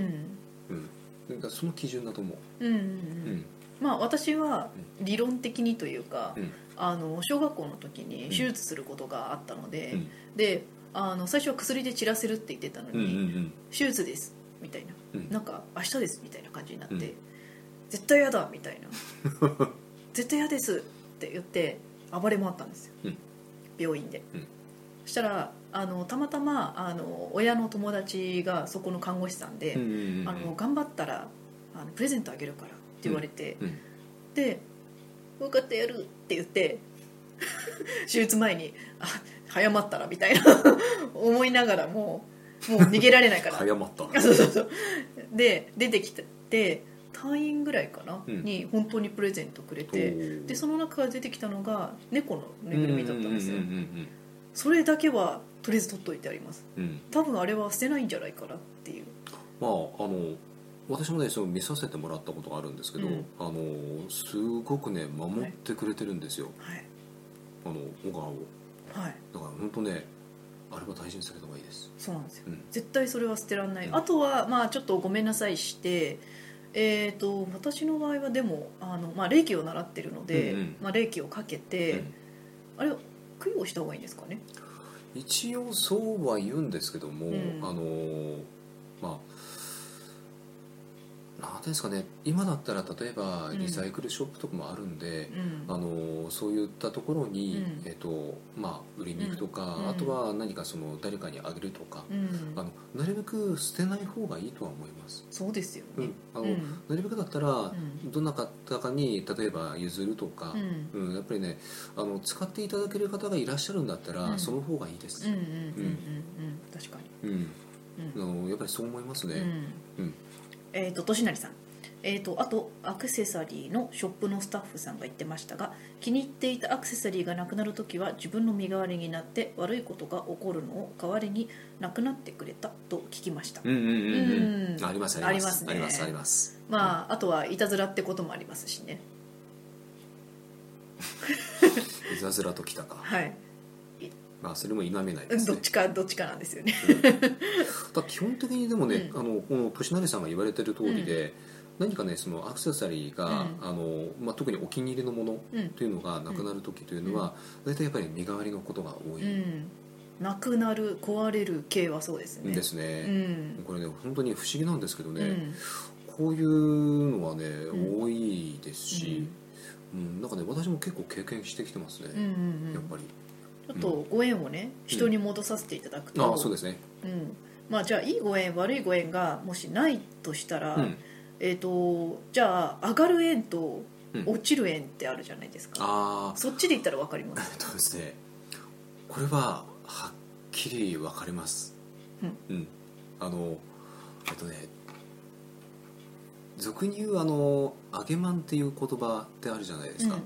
うん、だからその基準だと思う、うんうんううん。んまあ私は理論的にというか、うんあの小学校の時に手術することがあったので、うん。であの最初は薬で散らせるって言ってたのに、うん手術ですみたいな、うん。なんか明日ですみたいな感じになって、うん。絶対嫌だみたいな。絶対嫌ですって言って暴れ回ったんですよ、うん。病院で、うん。そしたらあのたまたまあの親の友達がそこの看護師さんで、あの頑張ったらあのプレゼントあげるからって言われて、うん。で「分かってやる」って言って手術前に「あ早まったら」みたいな思いながらももう逃げられないから。早まったあそうそうそう。で出てきて退院ぐらいかな、うん。に本当にプレゼントくれてでその中から出てきたのが猫のぬいぐるみだったんですよ。それだけはとりあえず取っといてあります。うん。多分あれは捨てないんじゃないかなっていう。まああの私もねその見させてもらったことがあるんですけど、うん。あのすごくね守ってくれてるんですよ、はい。あの小川を。はい。だから本当ねあれは大事にされた方がいいです。そうなんですよ。うん。絶対それは捨てられない、うん。あとはまあちょっとごめんなさいしてえー、と私の場合はでもあの、まあ、霊気を習ってるので、うんうん。まあ、霊気をかけて、うん。あれ供養した方がいいんですかね？一応そうは言うんですけども、うん。あのまあなんていうんですかね今だったら例えばうん。リサイクルショップとかもあるんでう、ん。あのそういったところに、うん。えっとまあ、売りに行くとか、うん。あとは何かその誰かにあげるとか、うん。あのなるべく捨てない方がいいとは思います、そうですよね。うん、あのうん。なるべくだったら、ん。どなたかに例えば譲るとか、うん。うん。やっぱりねあの使っていただける方がいらっしゃるんだったら、うん。その方がいいです。うんうんうんうん。うん。確かに。うん、うん。あのやっぱりそう思いますね、うん。うんえっ、ととしなりさん。えー、とあとアクセサリーのショップのスタッフさんが言ってましたが気に入っていたアクセサリーがなくなるときは自分の身代わりになって悪いことが起こるのを代わりになくなってくれたと聞きました、うんうんうんうん。うん。ありますあります。ね。ありますあります。まああとはいたずらってこともありますしね。いざずらときたか。はいまあそれも否めないうんですね。どっちかどっちかなんですよね。だ基本的にでもね、うん。あのこの利成さんが言われてる通りで、何かねそのアクセサリーが、うん。あのまあ、特にお気に入りのものうん。というのがなくなる時というのは、大体やっぱり身代わりのことが多い。うん。なくなる壊れる系はそうですね。ですね、うん。これね本当に不思議なんですけどね、うん。こういうのはね、ん。多いですし、うん。なんかね私も結構経験してきてますね、うんうんうん。やっぱりちょっとご縁をね人に戻させていただくと、ああそうですね。うん、まあじゃあいいご縁悪いご縁がもしないとしたら、うん。えっ、とじゃあ上がる縁とうん。落ちる縁ってあるじゃないですか、ああそっちで言ったら分かります？えっとですね。これははっきり分かります。うん、あのえっとね俗に言うあの「あげまん」っていう言葉ってあるじゃないですか、うん。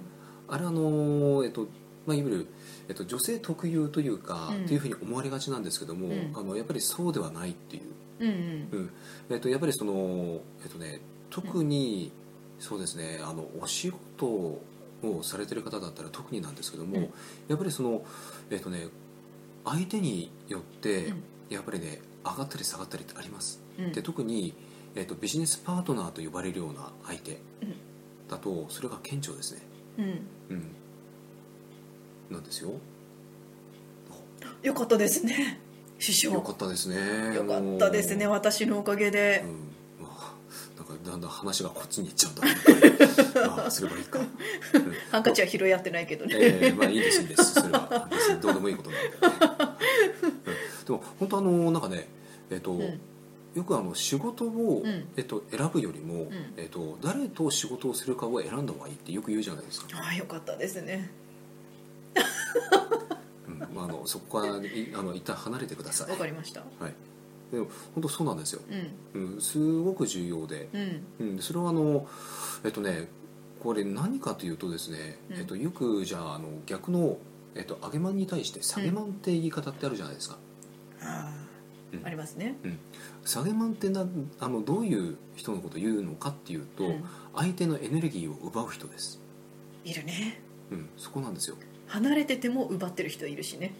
あれあのえっとまあ、いわゆる、えっと、女性特有というか、うん。っていうふうに思われがちなんですけども、うん。あのやっぱりそうではないっていう。うんうん。うん。えっと、やっぱりその、えっとね、特に、そうですねあのお仕事をされてる方だったら特になんですけども、うん。やっぱりその、えっとね、相手によって、うん。やっぱりね上がったり下がったりってあります、うん。で特に、えっと、ビジネスパートナーと呼ばれるような相手だとそれが顕著ですね。うん。うんなんですよ。よかったですね。師匠。よかったですね。よかったですね私のおかげで。うん。まあ、なんかだんだん話がこっちに行っちゃうんだ まあすればいいか、うんハンカチは拾い合ってないけどね、ええまあいいですいいです。それは。別にどうでもいいことなんで、ねうん。でも本当あのなんかねえっ、と、うん。よくあの仕事を、うん。えっと、選ぶよりも、ん。えっと、誰と仕事をするかを選んだ方がいいってよく言うじゃないですか、ああよかったですねうんまあ、あのそこからいあの一旦離れてください。わかりました。はい、でも本当そうなんですよ、うん。うん、すごく重要で、うん。うん、それはあのえっとねこれ何かというとですね、うん。えっと、よくじゃああの逆の、えっと、上げまんに対して下げまんって言い方ってあるじゃないですか、ああ、うん。ありますね。下げまんってなあのどういう人のことを言うのかっていうと、うん。相手のエネルギーを奪う人です、いるね。うん、そこなんですよ離れてても奪ってる人いるしね。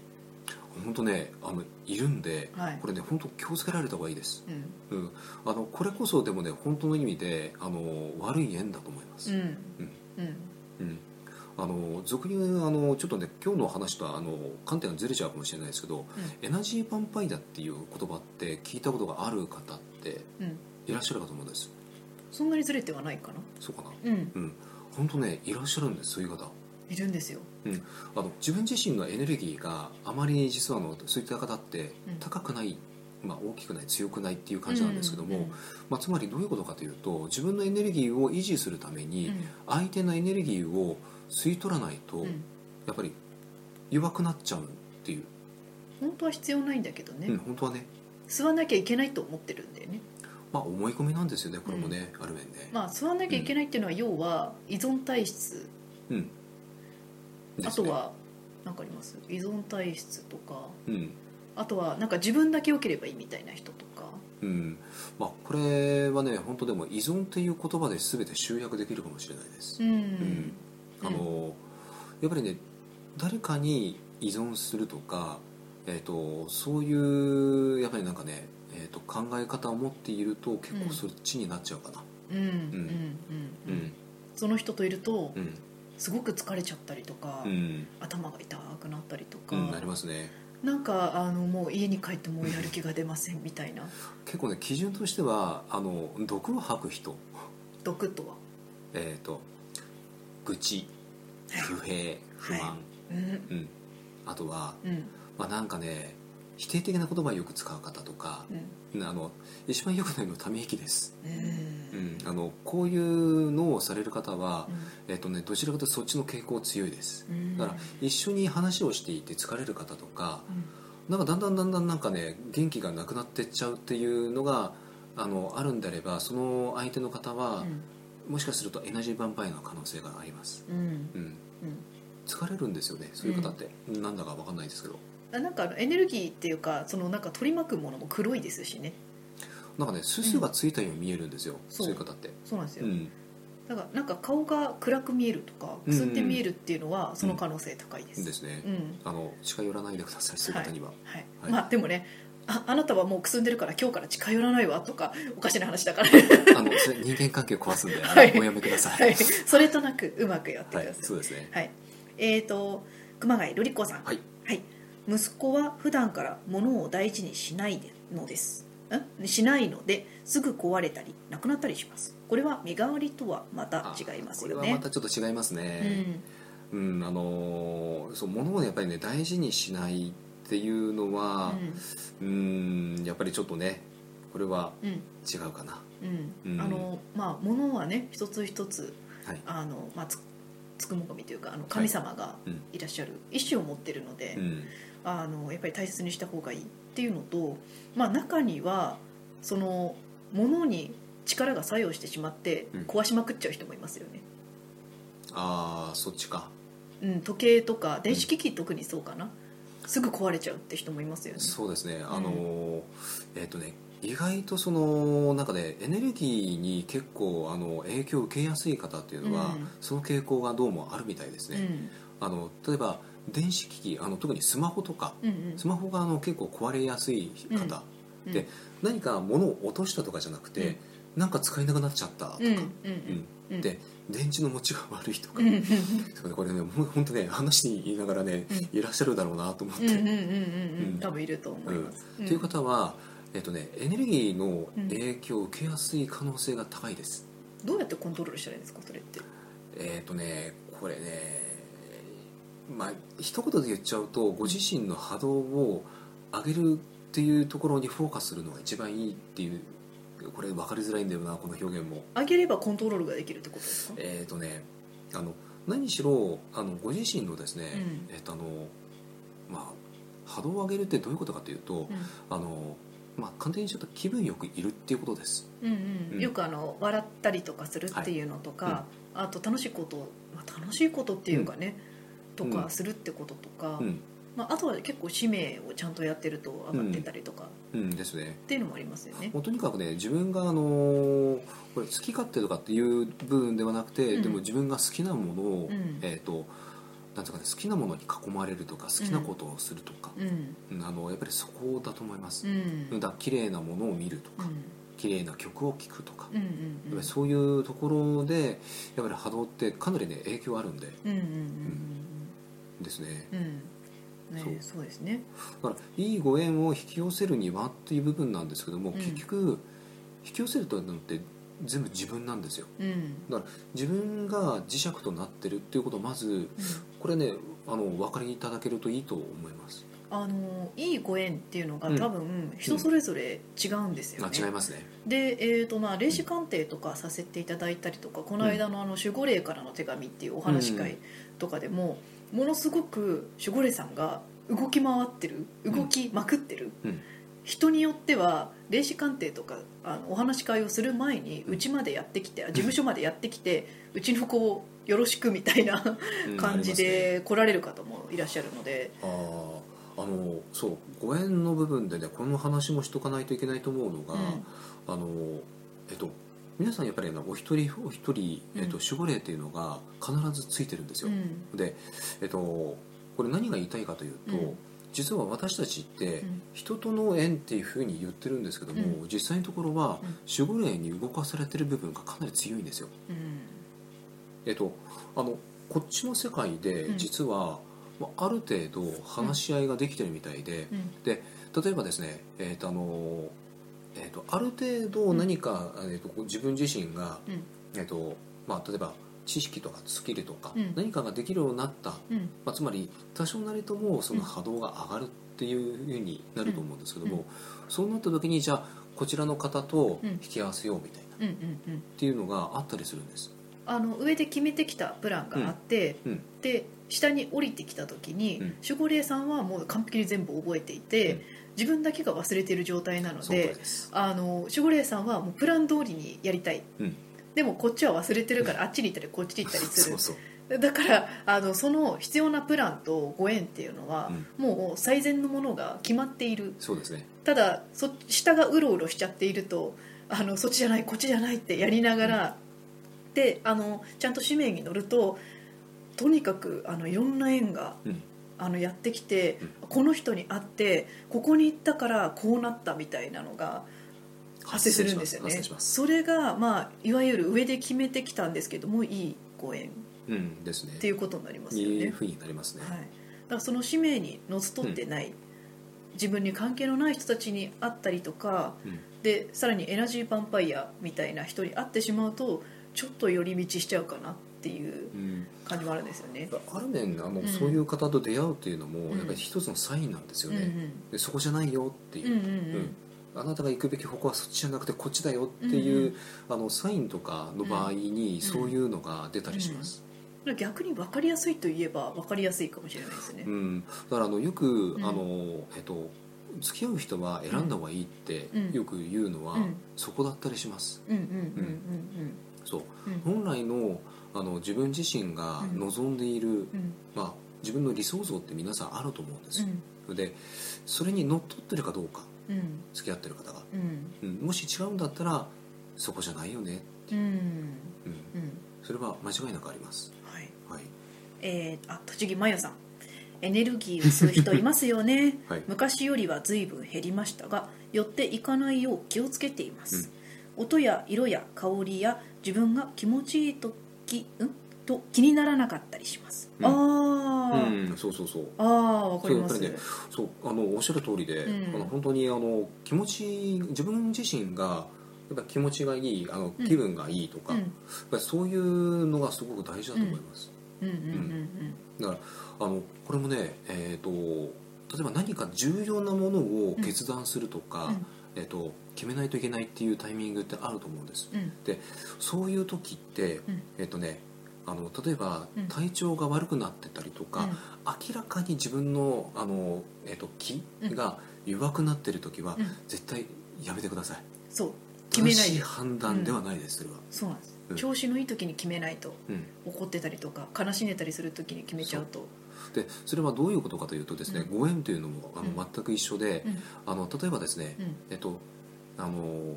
本当ねあのいるんで、はい。これね本当気をつけられた方がいいです、うん。うん、あのこれこそでもね本当の意味であの悪い縁だと思います、うん。うん。うん。うん、あの俗に言うあのちょっとね今日の話とはあの観点がずれちゃうかもしれないですけど、エナジーヴァンパイアっていう言葉って聞いたことがある方ってうん。いらっしゃるかと思うんです。そんなにずれてはないかな。そうかな。うん。うん。本当ねいらっしゃるんですそういう方。いるんですようん、あの自分自身のエネルギーがあまり実はあのそういった方ってうん。高くない、まあ、大きくない強くないっていう感じなんですけども、うんうんまあ、つまりどういうことかというと自分のエネルギーを維持するために、うん。相手のエネルギーを吸い取らないと、うん。やっぱり弱くなっちゃうっていう、本当は必要ないんだけどね、うん、本当はね、吸わなきゃいけないと思ってるんだよね。まあ、思い込みなんですよねこれもね、ある面で、まあ吸わなきゃいけないっていうのは要は依存体質。うんあとは何かあります？依存体質とか。うん。あとはなんか自分だけ良ければいいみたいな人とか。うん。まあ、これはね本当でも依存っていう言葉で全て集約できるかもしれないです、うん、ん。あのやっぱりね誰かに依存するとか、えー、とそういうやっぱりなんかね、えー、と考え方を持っていると結構そっちになっちゃうかな。うん。うん。うん。うん。うん。その人といるとうんすごく疲れちゃったりとか、うん、頭が痛くなったりとか、うん、なりますね。なんかあのもう家に帰ってもうやる気が出ませんみたいな。結構ね基準としてはあの毒を吐く人。毒とは？えっ、と愚痴不平不満、うん。うん、あとは、うん。まあ、なんかね否定的な言葉をよく使う方とか、うん。あの一番良くないのはため息です、うん。うん、あのこういうのをされる方は、えっとね、どちらかというとそっちの傾向強いです。うん。だから一緒に話をしていて疲れる方とかうん。なんかだんだんだんだんなんかね元気がなくなってっちゃうっていうのがあのあるんであればその相手の方は、うん。もしかするとエナジーヴァンパイアの可能性があります、うん。うん、うん。疲れるんですよねそういう方って、なんだか分かんないですけど。あなんかエネルギーっていうかそのなんか取り巻くものも黒いですしね。なんかねすすがついたように見えるんですよ、そう。そういう方って。そうなんですよ、うん。だからなんか顔が暗く見えるとかくすって見えるっていうのはその可能性高いです、ですね、うん。あの近寄らないでくださいそういう方には、はい。はい。まあでもねああなたはもうくすんでるから今日から近寄らないわとかおかしな話だから。あのそれ人間関係を壊すんで、あのはい。おやめください。はい。それとなくうまくやってくはい。ださい。そうですね。はい、えーと熊谷瑠璃子さん。はい。はい、息子は普段から物を大事にしないのです。んしないのですぐ壊れたりなくなったりします。これは身代わりとはまた違いますよこれはねまたちょっと違いますうね、ん。うんあのーそう物をやっぱりね大事にしないっていうのはうん。やっぱりちょっとねこれはうん違うかな。うん。うん。あのまあ物はね一つ一つはい。あの、まあ、つつくも神というかあの神様がうん。いらっしゃる意志を持ってるので、うんあのやっぱり大切にした方がいいっていうのと、まあ、中にはその物に力が作用してしまってうん。壊しまくっちゃう人もいますよね、ああそっちか。うん、時計とか電子機器特にそうかな、すぐ壊れちゃうって人もいますよね。そうですね。あのーえっ、とね意外とその中でエネルギーに結構あの影響を受けやすい方っていうのは、うん。その傾向がどうもあるみたいですね、うん。あの例えば電子機器あの特にスマホとかうんうん。スマホがあの結構壊れやすい方、うん。で何か物を落としたとかじゃなくて、なんか使えなくなっちゃったとか、うんうんうんうん。で電池の持ちが悪いとか、うんうんこれね本当ね話に言いながらね、いらっしゃるだろうなと思って、うんうんうんうんううん。ん多分いると思います、という方は、えっとね、エネルギーの影響を受けやすい可能性が高いです、どうやってコントロールしたらいいんですかそれって。えっ、とねこれねまあ一言で言っちゃうとご自身の波動を上げるっていうところにフォーカスするのが一番いいっていうこれ分かりづらいんだよなこの表現も。上げればコントロールができるってことですか？えっ、とねあの何しろあのご自身のですね、うん。えっ、とあのまあ波動を上げるってどういうことかというと、あのまあ簡単にちょっと気分よくいるっていうことです。うんうん。うん。よくあの笑ったりとかするっていうのとか、あと楽しいこと、まあ、楽しいことっていうかね、とうん。かするってこととか、うん、まあ、あとは結構使命をちゃんとやってると上がってたりとか、うん。ですね。っていうのもありますよね。もうとにかくね自分があのこれ好き勝手とかっていう部分ではなくて、うん。でも自分が好きなものを、うん。えっ、となんていうかね好きなものに囲まれるとか好きなことをするとか、うん。うんあのやっぱりそこだと思います、うん。だ綺麗なものを見るとか、うん。綺麗な曲を聴くとか、うんうんうん。そういうところでやっぱり波動ってかなりね影響あるんで。うんうん。うんですね。うん。そそうですね。だからいいご縁を引き寄せるにはっていう部分なんですけども、うん。結局引き寄せるとなって全部自分なんですよ。うん。だから自分が磁石となってるっていうことをまずこれねあのお分かりいただけるといいと思います。あのいいご縁っていうのがうん。多分人それぞれ違うんですよあね、違いますね。で、えーとまあ、霊視鑑定とかさせていただいたりとかこの間のあの守護霊からの手紙っていうお話し会とかでも、ものすごく守護霊さんが動き回ってる動きまくってる、うん。人によっては霊視鑑定とかあのお話し会をする前にうちまでやってきてあ事務所までやってきてうちの子をよろしくみたいなうん 感じで来られる方もいらっしゃるので、ますねあのそうご縁の部分でねこの話もしとかないといけないと思うのが、あのえっと皆さんやっぱりねお一人お一人、えっと、守護霊っていうのが必ずついてるんですよ、うん。で、えっと、これ何が言いたいかというと、うん。実は私たちってうん。人との縁っていうふうに言ってるんですけども、う実際のところはうん。守護霊に動かされてる部分がかなり強いんですよ。うん。えっと、あのこっちの世界でうん。実は、まあある程度話し合いができてるみたいで、うん。で例えばですね、えっとあのえっとある程度何か、えっと自分自身が、うん。えっとまあ、例えば知識とかスキルとか、うん。何かができるようになった。うん。まあ、つまり多少なりともその波動が上がるっていうふうになると思うんですけども、うん。そうなった時にじゃあこちらの方とうん。引き合わせようみたいな、っうんうんうん。ていうのがあったりするんです。あの上で決めてきたプランがあって、うん。で下に降りてきた時に、うん。守護霊さんはもう完璧に全部覚えていて、自分だけが忘れてる状態なのであの守護霊さんはもうプラン通りにやりたい。うん。でもこっちは忘れてるからあっちに行ったりこっちに行ったりする。だからあのその必要なプランとご縁っていうのは、もう最善のものが決まっている。そうですね。ただそ下がうろうろしちゃっているとあのそっちじゃないこっちじゃないってやりながら、であのちゃんと使命に乗るととにかくあのいろんな縁がうんあのやってきて、うん。この人に会ってここに行ったからこうなったみたいなのが発生するんですよね。それが、まあ、いわゆる上で決めてきたんですけどもいいご縁。うんですね。っていうことになりますよね、いいふうになりますね、はい、だからその使命にのつとってない、自分に関係のない人たちに会ったりとかうん。でさらにエナジーヴァンパイアみたいな人に会ってしまうとちょっと寄り道しちゃうかなっていううん。感じもあるんですよね。ある面あの、うんそういう方と出会うっていうのも、うん。やっぱり一つのサインなんですようんね、でそこじゃないよっていう、うんうんうん。あなたが行くべき方向はそっちじゃなくてこっちだよっていう、あのサインとかの場合にそういうのが出たりします、うん逆に分かりやすいといえば分かりやすいかもしれないですねう。ん。だからあのよく、ん。あのえっと付き合う人は選ん。だ方がいいってうん。よく言うのは、うん。そこだったりしますうん。うん。うん。そううん。うん。本来のあの自分自身が望んでいる、うん。まあ、自分の理想像って皆さんあると思うんです。うよ、でそれにのっとってるかどうかんうん。付き合ってる方が、うん。うん、もし違うんだったらそこじゃないよね、うん。うん、うん。それは間違いなくあります。はい。はい。えー、あ栃木真代さん。エネルギーを吸う人いますよね、はい。昔よりは随分減りましたが寄っていかないよう気をつけています、音や色や香りや自分が気持ちいい時ん？と気にならなかったりします、うん。ああ、うんそうそうそう。ああわかります。そうやっぱりねそうあのおっしゃる通りで、うん。あの本当にあの気持ち自分自身がやっぱ気持ちがいいあのうん。気分がいいとか、うん。やっぱりそういうのがすごく大事だと思います、うん。うんうんだからあのこれもね、えー、と例えば何か重要なものを決断するとか、うん。えー、と決めないといけないっていうタイミングってあると思うんです。うん。うんでそういう時って、うん。えっ、とねあの例えばうん。体調が悪くなってたりとか、明らかに自分のあの、えー、と気が弱くなってる時は、うん。絶対やめてください。そう。決めない正しいで判断ではないです、それは、そうなんです、うん。調子のいい時に決めないとうん、怒ってたりとか悲しんでたりする時に決めちゃうと。でそれはどういうことかというとですね、ご縁というのもあの、うん。全く一緒で、うん。あの例えばですね、うん。えっとあの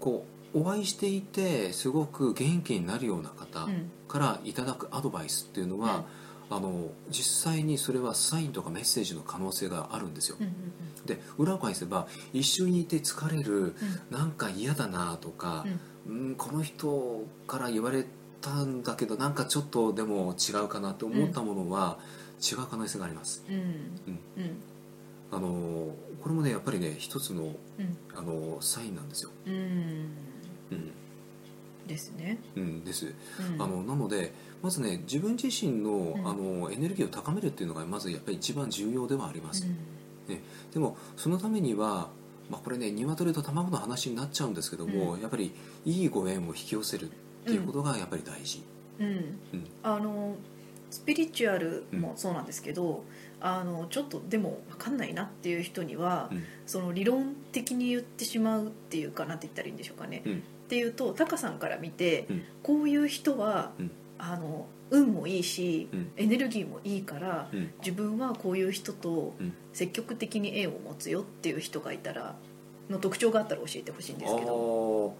こうお会いしていてすごく元気になるような方うん。からいただくアドバイスっていうのは、あの実際にそれはサインとかメッセージの可能性があるんですよ、うんうんで裏を返せば一緒にいて疲れる、うん。なんか嫌だなとか、うん、この人から言われたんだけどなんかちょっとでも違うかなと思ったものは違う可能性があります、うん。うんあのこれもねやっぱりね一つのうん。あのサインなんですよ、うん。うん。うんですね、うん、です、うん、あのなのでまずね自分自身の,、ん。あのエネルギーを高めるっていうのがまずやっぱり一番重要ではあります、でもそのためには、まあ、これね鶏と卵の話になっちゃうんですけども、うん。やっぱりいいご縁を引き寄せるっていうことがやっぱり大事、うん、うん。うん。あのスピリチュアルもそうなんですけど、あのちょっとでも分かんないなっていう人には、うん。その理論的に言ってしまうっていうかなんて言ったらいいんでしょうかね、うん。っていうとタカさんから見て、うん。こういう人は、うん。あの運もいいし、うん。エネルギーもいいから、うん。自分はこういう人とうん。積極的に縁を持つよっていう人がいたらの特徴があったら教えてほしいんですけど。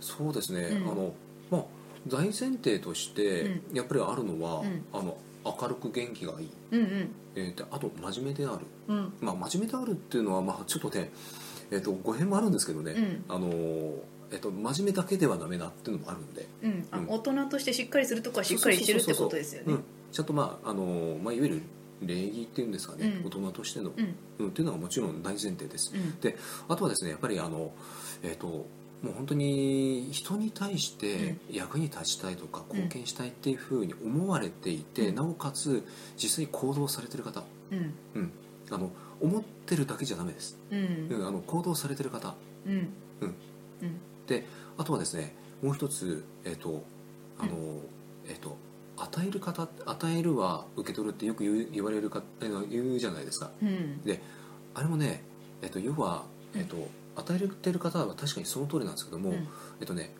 そうですね、うん。あのまあ大前提としてやっぱりあるのは、うん。あの明るく元気がいい、うんうんえーであと真面目である。うん。まあ真面目であるっていうのはまあちょっとねえー、と語弊もあるんですけどね、うん。あのーえっと真面目だけではダメだっていうのもあるんで。うん。あうん。大人としてしっかりするとこはしっかりしてるってことですよね。うん、ちゃんとまああのーまあいわゆる礼儀っていうんですかね、うん。大人としての、うん。うん、っていうのがもちろん大前提です、うん。であとはですねやっぱりあのえっ、ともう本当に人に対して役に立ちたいとか貢献したいっていうふうに思われていて、うん。なおかつ実際に行動されてる方、うん。うん、あの思ってるだけじゃダメです、うん。うん、あの行動されてる方。うん。であとはですねもう一つえっ、とあの、えっ、と与える方与えるは受け取るってよく言う言われるか言うじゃないですか。うん。であれもね、えっと、要は、えっと、与えてる方は確かにその通りなんですけども、うん。えっとね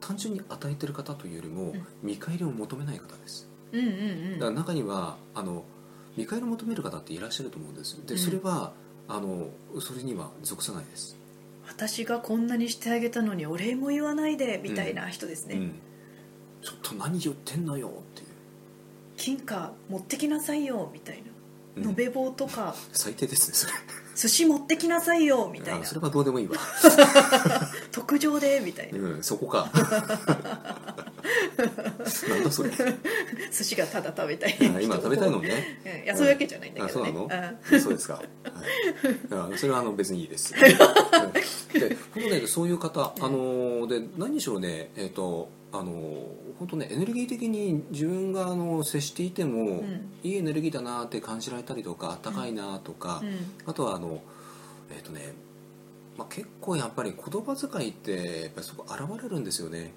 単純に与えてる方というよりも、ん。見返りを求めない方です。うんうんうん。だから中にはあの見返りを求める方っていらっしゃると思うんです。でうん。それは、あのそれには属さないです、私がこんなにしてあげたのにお礼も言わないでみたいな人ですね、うん、ちょっと何言ってんのよっていう。金貨持ってきなさいよみたいうん。な延べ棒とか。最低ですねそれ寿司持ってきなさいよみたいな。あそれはどうでもいいわ、特上でみたいな。うん、そこか。なんだそれ。寿司がただ食べたい。あ今食べたいのね。うんいやそういうわけじゃないんだあそうけどなねのそうですか、はい、あそれはあの別にいいです。で本当ねそういう方あので何しろねえっ、とあの本当ねエネルギー的に自分があの接していても、ん。いいエネルギーだなって感じられたりとかあったかいなとか、うん。あとはあのえっ、とね、まあ、結構やっぱり言葉遣いってやっぱりそこ現れるんですよね。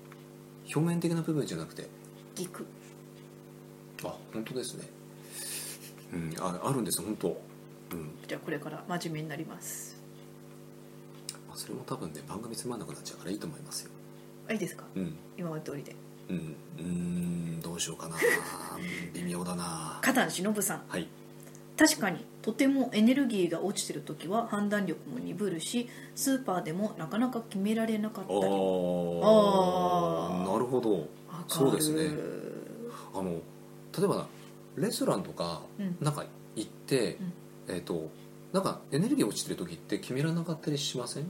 表面的な部分じゃなくて。ギクあ本当ですね。うんああるんです本当。うん。じゃあこれから真面目になります。まあそれも多分ね番組つまんなくなっちゃうからいいと思いますよあいいですか？うん。今まで通りで。うん。うーんどうしようかな。う ん微妙だな。花壇忍さん。はい。確かにとてもエネルギーが落ちてる時は判断力も鈍るしスーパーでもなかなか決められなかったり。ああなるほど。そうですね。あの例えばなレストランとかうん。なんか行って、えっ、となんかエネルギー落ちてる時って決められなかったりしません？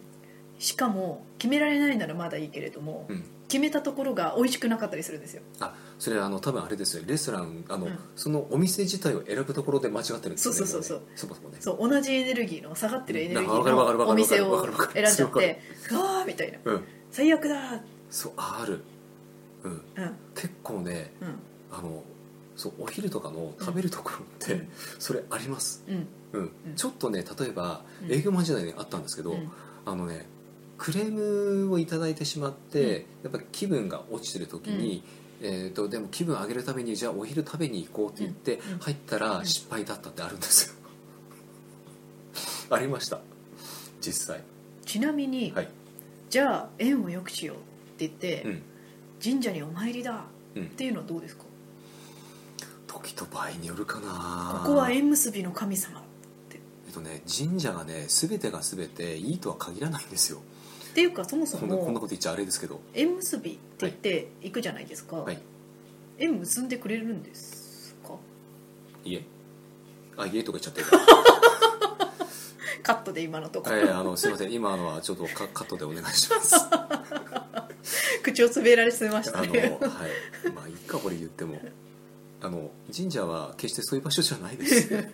しかも決められないならまだいいけれども、うん。決めたところが美味しくなかったりするんですよ。あそれあの多分あれですよレストランあの、うん。そのお店自体を選ぶところで間違ってるんですよね。そうそうそうそう。もねそもそもね。そう同じエネルギーの下がってるエネルギーのお店を選んじゃってうわーみたいな。うん。最悪だそうあある。うん。うん。結構ねうん。あのそうお昼とかの食べるところって、うん。それあります、うん。うん。うん。ちょっとね例えばうん。営業マン時代にあったんですけど、うん。あのねクレームをいただいてしまって、やっぱり気分が落ちてる時に、えー、とでも気分上げるためにじゃあお昼食べに行こうって言ってうん。うん。入ったら失敗だったってあるんですよ、ありました？実際。ちなみに、はい、じゃあ縁を良くしようって言って、うん。神社にお参りだうんっていうのはどうですか？時と場合によるかな。ここは縁結びの神様って。えっとね神社がね全てが全ていいとは限らないんですよっていうかそもそこんなこんなもこと言っちゃあれですけど。縁結びって言って行くじゃないですか、はい。縁結んでくれるんですか？いえ。あいえとか言っちゃってる カットで今のとこ。ろ、えーあのすいません。今のはちょっとカカットでお願いします。口を滑られせましあのはい。たねまあいいかこれ言っても。あの神社は決してそういう場所じゃないです、はい、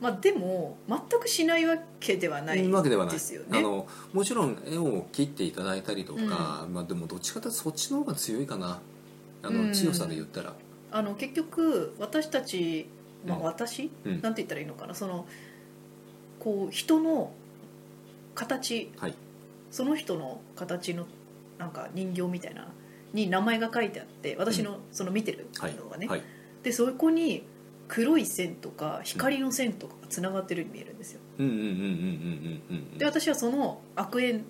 まあでも全くしないわけではないではない。ですよね。あのもちろん絵を切っていただいたりとか、まあ、でもどっちかというとそっちの方が強いかな。あの、うん。強さで言ったら。あの結局私たち、まあ、うん。私、うん。なんて言ったらいいのかな？そのこう人の形。はい。その人の形のなんか人形みたいなに名前が書いてあって私のその見てるはい。のがね、はい。でそこに黒い線とか光の線とかがつながってるように見えるんですよ。うんうんうんうんうんうんうんで私はその悪縁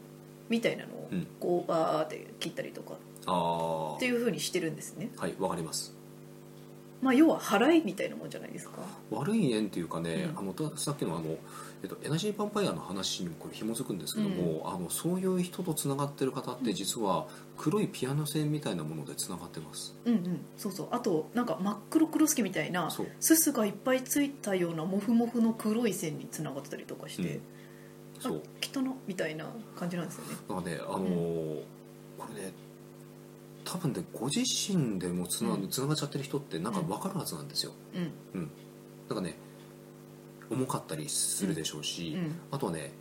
みたいなのをうん。こうバーって切ったりとか。あっていうふうにしてるんですね。あはいわかります。まあ要は払いみたいなもんじゃないですか。悪い縁っていうかね、うん。あのたさっきのあの、えっと、エナジーヴァンパイアの話にもこれ紐づくんですけども、あのそういう人とつながってる方って実は黒いピアノ線みたいなものでつながってます。うんうんそうそう。あとなんか真っ黒クロスケみたいなすすがいっぱいついたようなモフモフの黒い線につながってたりとかして、そう。あ汚っみたいな感じなんですよね。だからねあのーこれね多分ねご自身でもつな,、がっちゃってる人ってなんか分かるはずなんですよ、うん。なんかね重かったりするでしょうし、うん。あとはね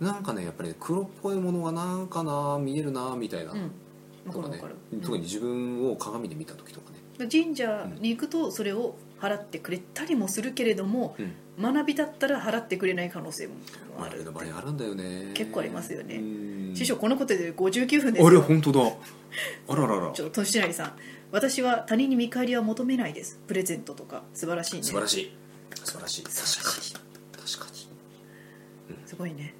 うん。なんかねやっぱり黒っぽいものがなんかな見えるなみたいな、とかね特に自分を鏡で見た時とかね、うん神社に行くとそれを払ってくれたりもするけれどもうん、学びだったら払ってくれない可能性もある場合あるんだよね。結構ありますよね。うん。師匠このことで59分ですあれよ本当だ。あららら。ちょっと年成さん私は他人に見返りは求めないです。プレゼントとか。素晴らしいね。素晴らしい。素晴らしい。確かにすごいね。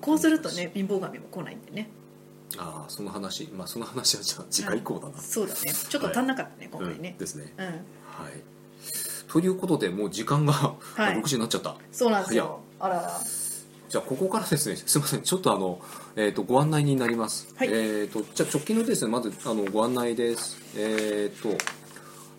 こうするとね貧乏神も来ないんでね。ああその話？まあその話はじゃあ次回以降だな、そうだね。ちょっと足んなかったね、今回うんねですね。うん、はい。ということでもう時間が、い。6時になっちゃった。そうなんですよ。あらら。じゃあここからですね。すいません。ちょっとあの、えー、とご案内になります、はい。えー、とじゃあ直近のですねまずあのご案内です。えっ、と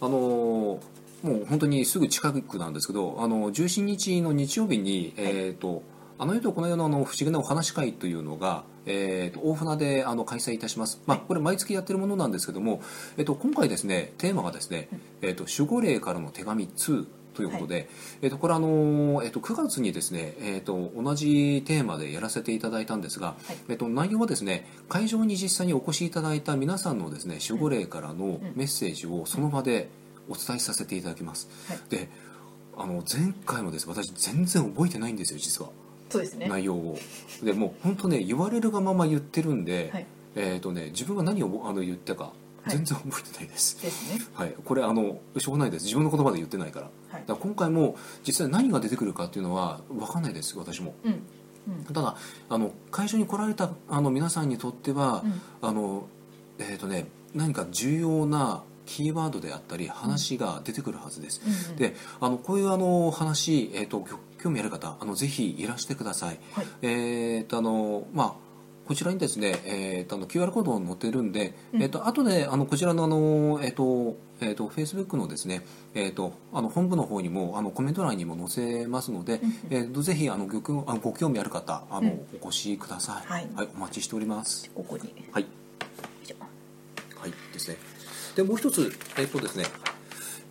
あのーもう本当にすぐ近くなんですけどあの17日の日曜日に、えっ、とあの世とこの世のあの不思議なお話会というのが、えー、と大船であの開催いたします、まあ、これ毎月やってるものなんですけども、えっと今回ですねテーマがですね、えー、と守護霊からの手紙2ということで、えっとこれあの、えっと9月にですね、えっと同じテーマでやらせていただいたんですが、はい。えっと内容はですね会場に実際にお越しいただいた皆さんのですね守護霊からのメッセージをその場でお伝えさせていただきます、はい。であの前回もです。私全然覚えてないんですよ実はそうですね。内容を。でもう本当ね言われるがまま言ってるんで、はい。えっとね自分が何をあの言ったかい。全然覚えてないです、ですね。はい、これあのしょうがないです。自分の言葉で言ってないから。はい。だから今回も実際何が出てくるかっていうのは分かんないです。私も。うん。うん。ただあの会場に来られたあの皆さんにとっては、うん。あのえっ、とね何か重要なキーワードであったり話が出てくるはずです、であのこういうあの話、えー、と興興味ある方あのぜひいらしてください、はい。えっ、とあのまあこちらにですね、えー、とあの QR コード載ってるんで、うん。えー、と後であのこちらのあの、えーとえー、と Facebook のですね、えー、とあの本部の方にもあのコメント欄にも載せますので、えー、とぜひあのご興あのご興味ある方あの、うん。お越しください、はい。お待ちしております。ここに。はい。はいですね。でもう一つえっ、とですね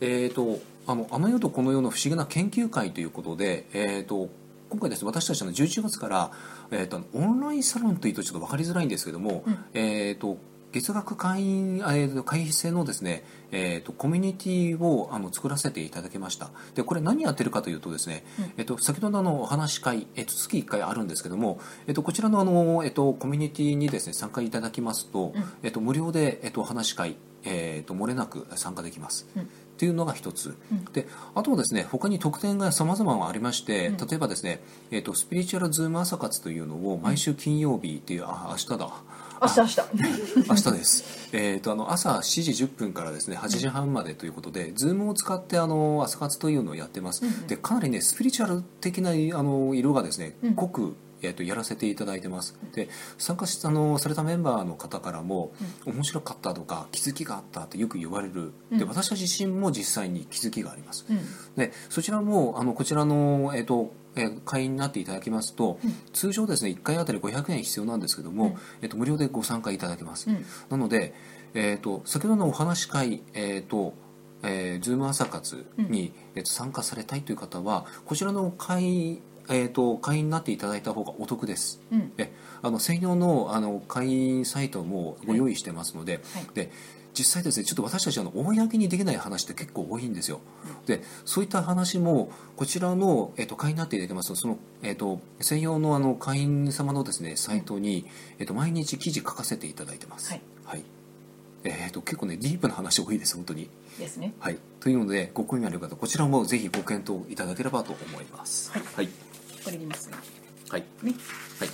えっ、とあのあの世とこの世の不思議な研究会ということでえっ、と今回ですね私たちの11月から、えー、とオンラインサロンというとちょっと分かりづらいんですけども、うん。えっ、と月額会員、えーと会費制のですね、えー、とコミュニティをあの作らせていただきました。でこれ何やってるかというとですね、うん。えっと先ほどのあのお話し会、えっと月1回あるんですけども、えっとこちらのあの、えっとコミュニティにですね参加いただきますと、うん。えっと無料で、えっとお話し会、えっと漏れなく参加できます、うんっていうのが一つ、うん。であとはですね他に特典が様々ありまして、うん。例えばですね、えっとスピリチュアルズーム朝活というのを毎週金曜日っていう、あ明日だ。明日明日。明日です、えー、とあの朝7時10分からですね8時半までということで、ズームを使ってあの朝活というのをやってます、うんうん。でかなりねスピリチュアル的なあの色がですね、うん。濃くえー、とやらせていただいてます。で参加しあのされたメンバーの方からも、面白かったとか気づきがあったってよく言われる、でうん。私自身も実際に気づきがあります、うん。でそちらもあのこちらの、えーとえー会員になっていただきますと、うん。通常ですね1回あたり500円必要なんですけども、うん。えー、と無料でご参加いただけます、うん。なので、えー、と先ほどのお話し会、えーとえー、ズーム朝活に、えーと参加されたいという方はこちらの会,、えー、と会員になっていただいた方がお得です。うん。えあの専用のあの会員サイトもご用意してますので,、はい。で実際ですねちょっと私たちあの公にできない話って結構多いんですよ、でそういった話もこちらの、えっと会員になっていただきますとその、えっと専用のあの会員様のですねサイトに、えっと毎日記事書かせていただいてます。はい、はい。えっと結構ねディープな話多いです本当に。ですね。はい。というのでご興味ある方こちらもぜひご検討いただければと思います。はい。はい、これにます。ねはい。ね。はい。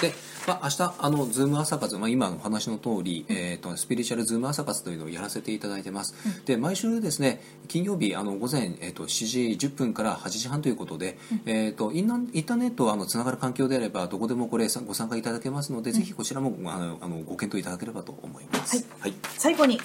で、まあ、明日、あの、ズーム朝活、まあ、今のお話の通り、えっ、と、スピリチュアルズーム朝活というのをやらせていただいてます。で、毎週ですね、金曜日、あの、午前、えっ、と、7時10分から8時半ということで、えっ、と、インナインターネット、あの、つながる環境であれば、どこでもこれ、さご参加いただけますので、ぜひこちらも、あの、あのご検討いただければと思います。はい。はい。最後に。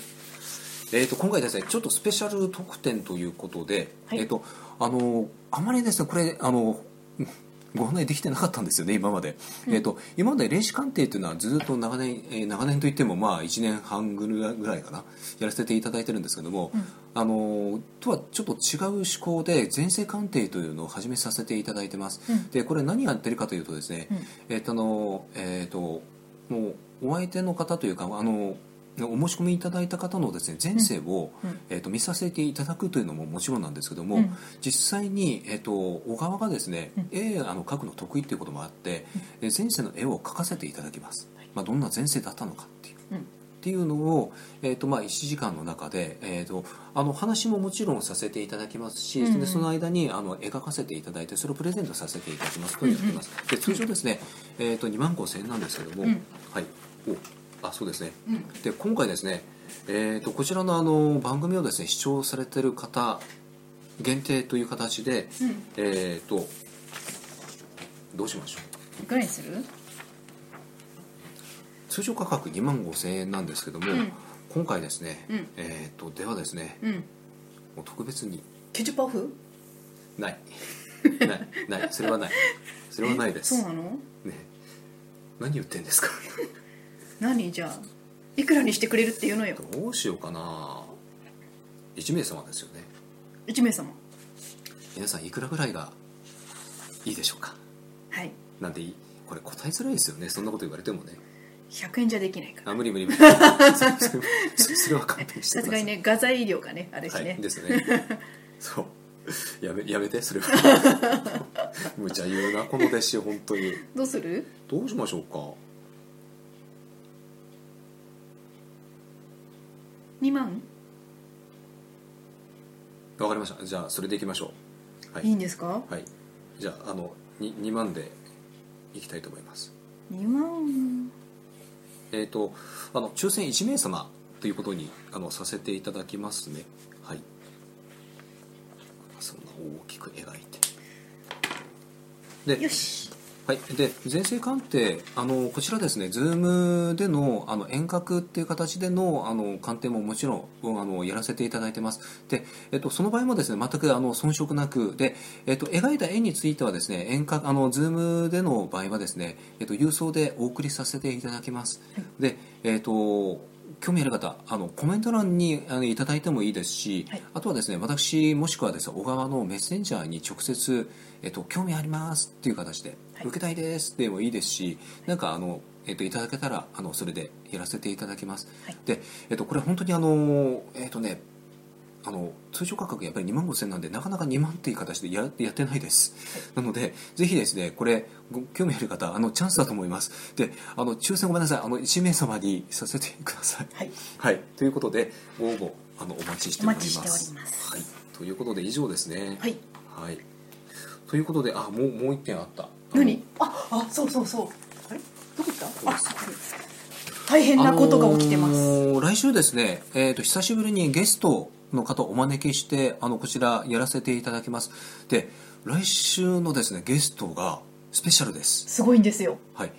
えー、と今回ですねちょっとスペシャル特典ということで、はい。えー、とあのあまりですねこれあの ご案内できてなかったんですよね今まで、えー、と今まで霊視鑑定というのはずっと長年、えー長年といってもまあ1年半ぐらいぐらいかなやらせていただいてるんですけども、うん。あのとはちょっと違う思考で前世鑑定というのを始めさせていただいてます、うん。でこれ何やってるかというとですね、うん。えっ、とあのえっ、ともうお相手の方というかあのお申し込みいただいた方のですね前世を、うん。えー、と見させていただくというのももちろんなんですけども、うん。実際に、えー、と小川がですね、うん。絵あの描くの得意ということもあって、え前世の絵を描かせていただきます、まあ、どんな前世だったのかっていう。うん。っていうのを、えーとまあ、1時間の中で、えー、とあの話ももちろんさせていただきますし、うんうん。でその間にあの描かせていただいてそれをプレゼントさせていただきますとやってます、で通常ですね、えー、と2万5000円なんですけども、うん。はい。おあそうですね。うん。で今回ですね、えー、とこちらのあの番組をですね視聴されてる方限定という形で、うん。えっ、とどうしましょう？いくらにする？通常価格2万5000円なんですけども、うん。今回ですね、うん。えっ、とではですねうん。もう特別にケチャップオフ？ない。ない。ない。それはない。それはないです。そうなの？ね。何言ってんですか？何じゃあ？いくらにしてくれるっていうのよ。どうしようかな。1名様ですよね。1名様。皆さんいくらぐらいがいいでしょうか？はい。なんていいこれ答えづらいですよね。そんなこと言われてもね。100円じゃできないから。あ無理無理無理。それは勘弁してさすがにね画材料がねあるしはねい、ですねそうやめやめてそれは無茶言うなこの弟子本当にどうするどうしましょうか2万？わかりました。じゃあそれでいきましょう。はい。いいんですか？はい。じゃああの 2, 2万でいきたいと思います。2万？えっ、とあの抽選1名様ということにあのさせていただきますね。はい。そんな大きく描いて。でよしはい、で税制鑑定あのこちらですね Zoom でのあの遠隔っていう形でのあの鑑定ももちろんあのやらせていただいてます。で、えっと、その場合もですね全くあの遜色なくで、えっと、描いた絵についてはですね遠隔あの Zoom での場合はですね、えっと、郵送でお送りさせていただきます、で、えっと興味ある方あのコメント欄にあのいただいてもいいですし、はい。あとはですね私もしくはですね小川のメッセンジャーに直接、えっと、興味ありますっていう形で、はい。受けたいですでもいいですしなんかあの、えっと、いただけたらあのそれでやらせていただきます、はい。で、えっと、これ本当にあのえっとねあの通常価格やっぱり2万5000なんでなかなか2万っていう形でややってないです、なのでぜひですねこれご興味ある方あのチャンスだと思います。であの抽選ごめんなさい。あの1名様にさせてください。はい。はい、ということでご応募あのお待ちしております。お待ちしております。はい、ということで以上ですね。はい。はい。ということであもうもう一件あった。何？ああそうそうそう。あれ？どこ行った？大変なことが起きてます、あのー来週ですね、えー、と久しぶりにゲストの方をお招きしてあのこちらやらせていただきます。で来週のですねゲストがスペシャルです。すごいんですよはい。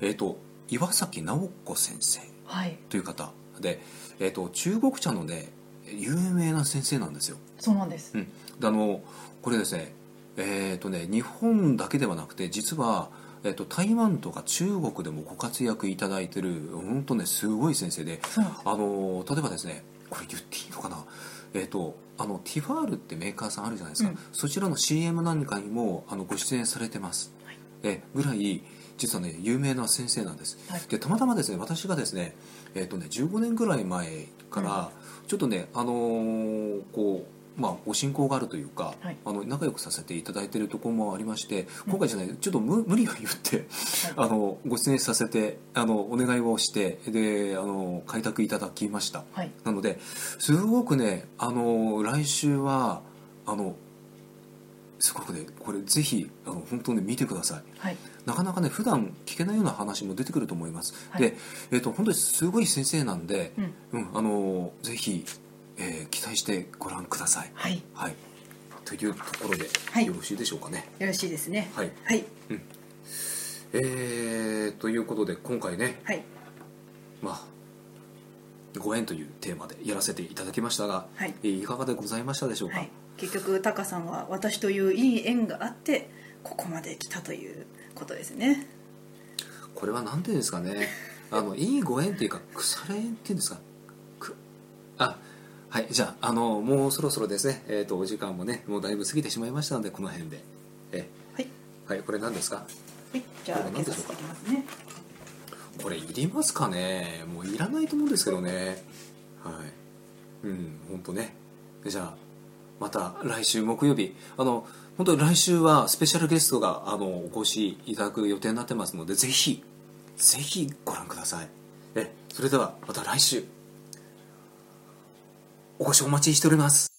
えっ、と岩崎直子先生。はいという方で、えー、と中国茶のね有名な先生なんですよ、そうなんですうん、であのこれですねえっ、とね日本だけではなくて実は、えー、と台湾とか中国でもご活躍いただいてる本当ねすごい先生であの例えばですねこれ言っていいのかな？えっ、とあのティファールってメーカーさんあるじゃないですか、うん。そちらの CM なんかにもあのご出演されてます、はい。えぐらい実はね有名な先生なんです、はい。でたまたまですね私がですね,、えーとね15年ぐらい前からちょっとね、あのーこうまあ、ご親交があるというか、はい。あの仲良くさせていただいているところもありまして今回じゃないちょっと無無理を言ってあのご出演させてあのお願いをしてであの開拓いただきました。はい。なのですごくねあの来週はあのすごくねこれぜひあの本当に見てください。はい。なかなかね普段聞けないような話も出てくると思います、はい。で、えー、と本当にすごい先生なんで、うん。うんあのぜひ、えー期待してご覧ください。はい。はい。というところで、はい。よろしいでしょうかね。よろしいですね。はい。はい。えー、ということで今回ねはい。まあご縁というテーマでやらせていただきましたが、はい。えーいかがでございましたでしょうか、はい。結局タカさんは私といういい縁があってここまで来たということですね。これは何ていうんですかね。あのいいご縁っていうか腐れ縁っていうんですか？くあはいじゃああのもうそろそろですねえっ、とお時間もねもうだいぶ過ぎてしまいましたのでこの辺で。えはい。はいこれ何ですか？はいじゃあ何でしょうか？ね。これいりますかね？もういらないと思うんですけどね。はい。うん本当ね。じゃあまた来週木曜日。あの本当に来週はスペシャルゲストがあのお越しいただく予定になってますのでぜひぜひご覧ください。え。それではまた来週お越しお待ちしております。